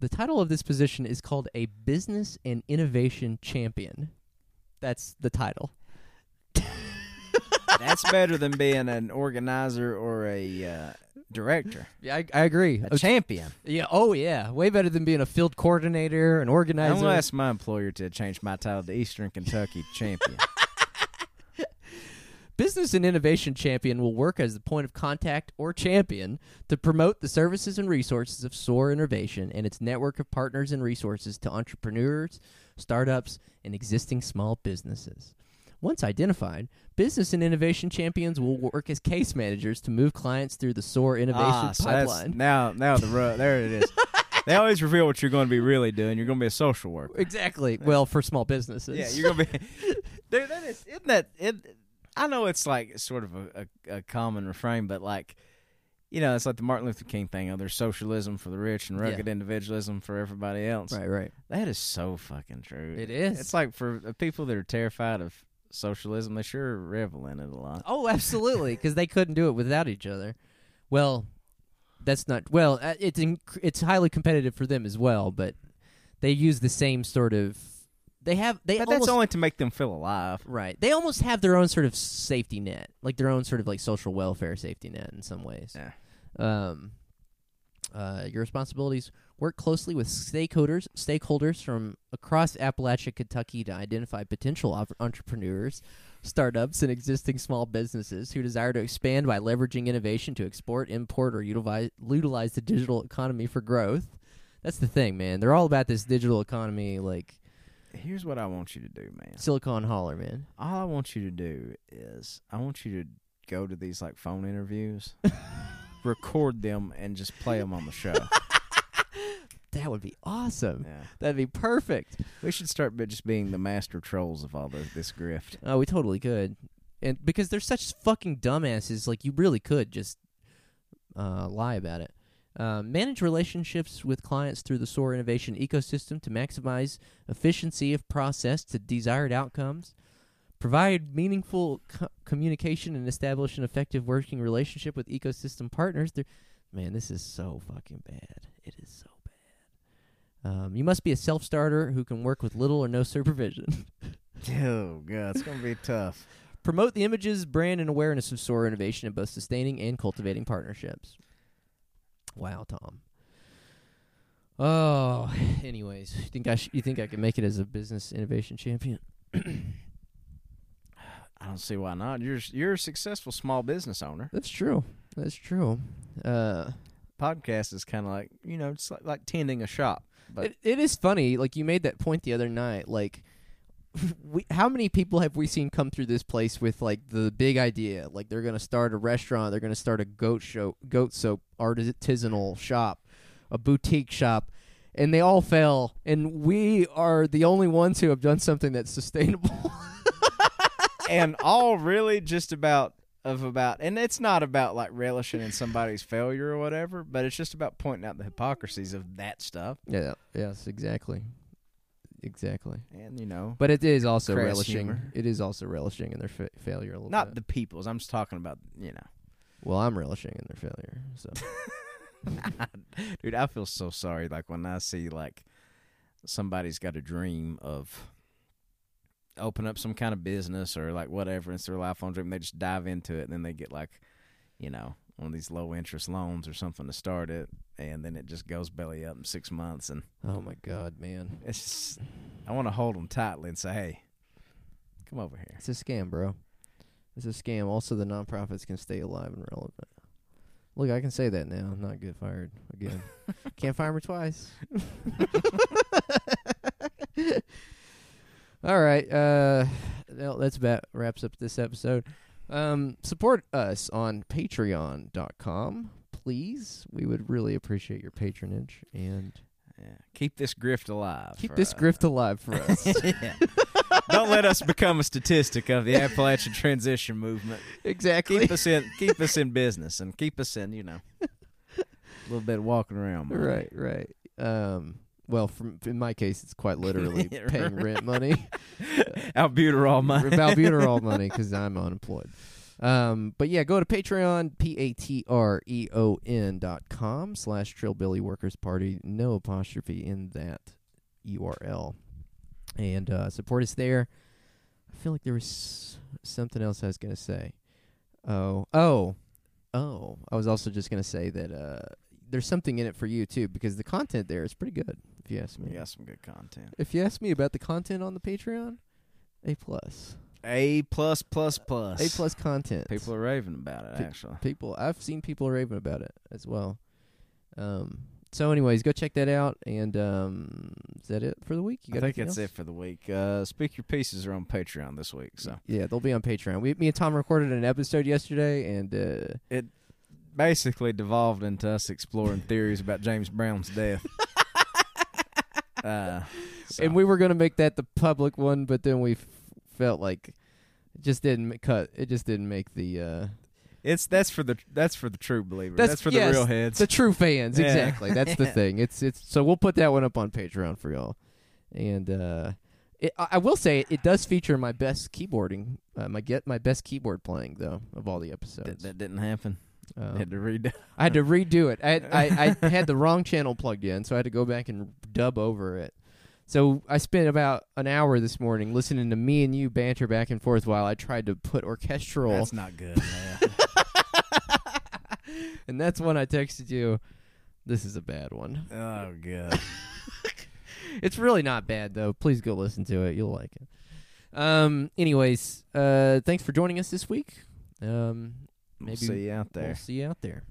[SPEAKER 1] The title of this position is called a Business and Innovation Champion. That's the title. [LAUGHS]
[SPEAKER 2] That's better than being an organizer or a uh, director.
[SPEAKER 1] Yeah, I, I agree.
[SPEAKER 2] A champion.
[SPEAKER 1] yeah, oh yeah, way better than being a field coordinator, an organizer.
[SPEAKER 2] I'm gonna ask my employer to change my title to Eastern Kentucky champion.
[SPEAKER 1] Business and Innovation Champion will work as the point of contact or champion to promote the services and resources of SOAR Innovation and its network of partners and resources to entrepreneurs, startups, and existing small businesses. Once identified, Business and Innovation Champions will work as case managers to move clients through the SOAR Innovation
[SPEAKER 2] ah, so
[SPEAKER 1] pipeline.
[SPEAKER 2] now, now the ru- there it is. [LAUGHS] they always reveal what you're going to be really doing. You're going to be a social worker.
[SPEAKER 1] Exactly. Well, for small businesses.
[SPEAKER 2] Yeah, you're gonna be. [LAUGHS] Dude, that is isn't that it? I know it's like sort of a, a, a common refrain, but like, you know, it's like the Martin Luther King thing. Oh, there's socialism for the rich and rugged individualism for everybody else.
[SPEAKER 1] right, right.
[SPEAKER 2] That is so fucking true.
[SPEAKER 1] It is.
[SPEAKER 2] It's like for people that are terrified of socialism, they sure revel in it a lot.
[SPEAKER 1] Oh, absolutely, because they couldn't do it without each other. Well, that's not well. uh, It's it's highly competitive for them as well, but they use the same sort of. They have they
[SPEAKER 2] But
[SPEAKER 1] almost
[SPEAKER 2] that's only to make them feel alive.
[SPEAKER 1] right. They almost have their own sort of safety net, like their own sort of like social welfare safety net in some ways.
[SPEAKER 2] Yeah.
[SPEAKER 1] Um, uh, your responsibilities work closely with stakeholders stakeholders from across Appalachia, Kentucky, to identify potential op- entrepreneurs, startups, and existing small businesses who desire to expand by leveraging innovation to export, import, or utilize utilize the digital economy for growth. That's the thing, man. They're all about this digital economy, like
[SPEAKER 2] Here's what I want you to do, man.
[SPEAKER 1] Silicon Holler, man.
[SPEAKER 2] All I want you to do is I want you to go to these like phone interviews, [LAUGHS] record them, and just play them on the show. [LAUGHS]
[SPEAKER 1] That would be awesome.
[SPEAKER 2] Yeah.
[SPEAKER 1] That'd be perfect.
[SPEAKER 2] We should start by just being the master trolls of all this, this grift.
[SPEAKER 1] Oh, we totally could. And because they're such fucking dumbasses, like you really could just uh, lie about it. Uh, manage relationships with clients through the SOAR innovation ecosystem to maximize efficiency of process to desired outcomes. Provide meaningful co- communication and establish an effective working relationship with ecosystem partners. They're, man, this is so fucking bad. It is so bad. Um, you must be a self starter who can work with little or no supervision. [LAUGHS]
[SPEAKER 2] Oh god, it's gonna be tough.
[SPEAKER 1] Promote the images, brand, and awareness of SOAR innovation in both sustaining and cultivating partnerships. Wow, Tom. Oh, [SIGHS] anyways, you think I sh- you think I can make it as a business innovation champion? [CLEARS THROAT]
[SPEAKER 2] I don't see why not. You're you're a successful small business owner.
[SPEAKER 1] That's true. That's true. Uh,
[SPEAKER 2] Podcast is kind of like you know, it's like, like tending a shop. But
[SPEAKER 1] it, it is funny. Like you made that point the other night. Like, [LAUGHS] we, how many people have we seen come through this place with like the big idea? Like they're gonna start a restaurant. They're gonna start a goat show, goat soap artisanal shop, a boutique shop, and they all fail. And we are the only ones who have done something that's sustainable. [LAUGHS]
[SPEAKER 2] and all really just about of about and it's not about like relishing in somebody's failure or whatever, but it's just about pointing out the hypocrisies of that stuff.
[SPEAKER 1] yeah. Yes. Exactly. Exactly.
[SPEAKER 2] And you know,
[SPEAKER 1] But it is also
[SPEAKER 2] Crass
[SPEAKER 1] relishing.
[SPEAKER 2] humor.
[SPEAKER 1] It is also relishing in their fa- failure a little
[SPEAKER 2] not
[SPEAKER 1] bit.
[SPEAKER 2] the people's. I'm just talking about, you know.
[SPEAKER 1] well, I'm relishing in their failure. So. [LAUGHS]
[SPEAKER 2] Dude, I feel so sorry like when I see like somebody's got a dream of open up some kind of business or like whatever it's their lifelong dream they just dive into it and then they get like you know one of these low interest loans or something to start it and then it just goes belly up in six months and
[SPEAKER 1] Oh my god, man.
[SPEAKER 2] it's just i want to hold them tightly and say hey come over here
[SPEAKER 1] It's a scam, bro. It's a scam. Also, the nonprofits can stay alive and relevant. Look, I can say that now. Not get fired again. [LAUGHS] Can't fire me twice. [LAUGHS] [LAUGHS] All right. Uh, well, that's about wraps up this episode. Um, support us on Patreon.com, please. We would really appreciate your patronage and
[SPEAKER 2] yeah. keep this grift alive
[SPEAKER 1] keep this
[SPEAKER 2] us.
[SPEAKER 1] grift alive for [LAUGHS] us.
[SPEAKER 2] Don't let us become a statistic of the Appalachian transition movement.
[SPEAKER 1] exactly.
[SPEAKER 2] Keep us in keep us in business and keep us in, you know, a little bit walking around.
[SPEAKER 1] Right, right. Um, well, from in my case, it's quite literally [LAUGHS] paying rent money, [LAUGHS]
[SPEAKER 2] Albuterol money.
[SPEAKER 1] albuterol money, [LAUGHS] because I'm unemployed. Um, but yeah, go to Patreon, p a t r e o n dot com slash Trillbilly Workers Party. No apostrophe in that URL, and uh, support us there. I feel like there was something else I was gonna say. Oh, oh, oh! I was also just gonna say that uh, there's something in it for you too, because the content there is pretty good. If you ask me,
[SPEAKER 2] We got some good content.
[SPEAKER 1] if you ask me about the content on the Patreon, A plus,
[SPEAKER 2] A plus plus plus.
[SPEAKER 1] A plus content.
[SPEAKER 2] People are raving about it.
[SPEAKER 1] Pe-
[SPEAKER 2] Actually,
[SPEAKER 1] people I've seen people raving about it as well. Um. So, anyways, go check that out. And um, is that it for the week? You
[SPEAKER 2] I think that's
[SPEAKER 1] else?
[SPEAKER 2] it for the week. Uh, Speak your pieces are on Patreon this week, so
[SPEAKER 1] Yeah, they'll be on Patreon. We, me and Tom recorded an episode yesterday, and uh,
[SPEAKER 2] it basically devolved into us exploring theories about James Brown's death. [LAUGHS] uh, so.
[SPEAKER 1] and we were gonna make that the public one, but then we f- felt like it just didn't cut. It just didn't make the uh,
[SPEAKER 2] It's that's for the that's for the true believers.
[SPEAKER 1] That's-
[SPEAKER 2] That's, for
[SPEAKER 1] yes,
[SPEAKER 2] the real heads.
[SPEAKER 1] the true fans.
[SPEAKER 2] Yeah.
[SPEAKER 1] Exactly. That's the [LAUGHS] thing. It's it's so we'll put that one up on Patreon for y'all. And uh, it, I will say it does feature my best keyboarding, uh, my get my best keyboard playing though of all the
[SPEAKER 2] that,
[SPEAKER 1] episodes.
[SPEAKER 2] that didn't happen.
[SPEAKER 1] Uh,
[SPEAKER 2] Had to read.
[SPEAKER 1] I had to redo it. I, had, I I [LAUGHS] had the wrong channel plugged in, so I had to go back and dub over it. So I spent about an hour this morning listening to me and you banter back and forth while I tried to put orchestral,
[SPEAKER 2] That's not good, [LAUGHS] man.
[SPEAKER 1] and that's when I texted you. This is a bad one.
[SPEAKER 2] oh god. [LAUGHS]
[SPEAKER 1] It's really not bad though. Please go listen to it. You'll like it. Um. Anyways, uh, thanks for joining us this week. Um. Maybe
[SPEAKER 2] We'll see you out there.
[SPEAKER 1] we'll see you out there.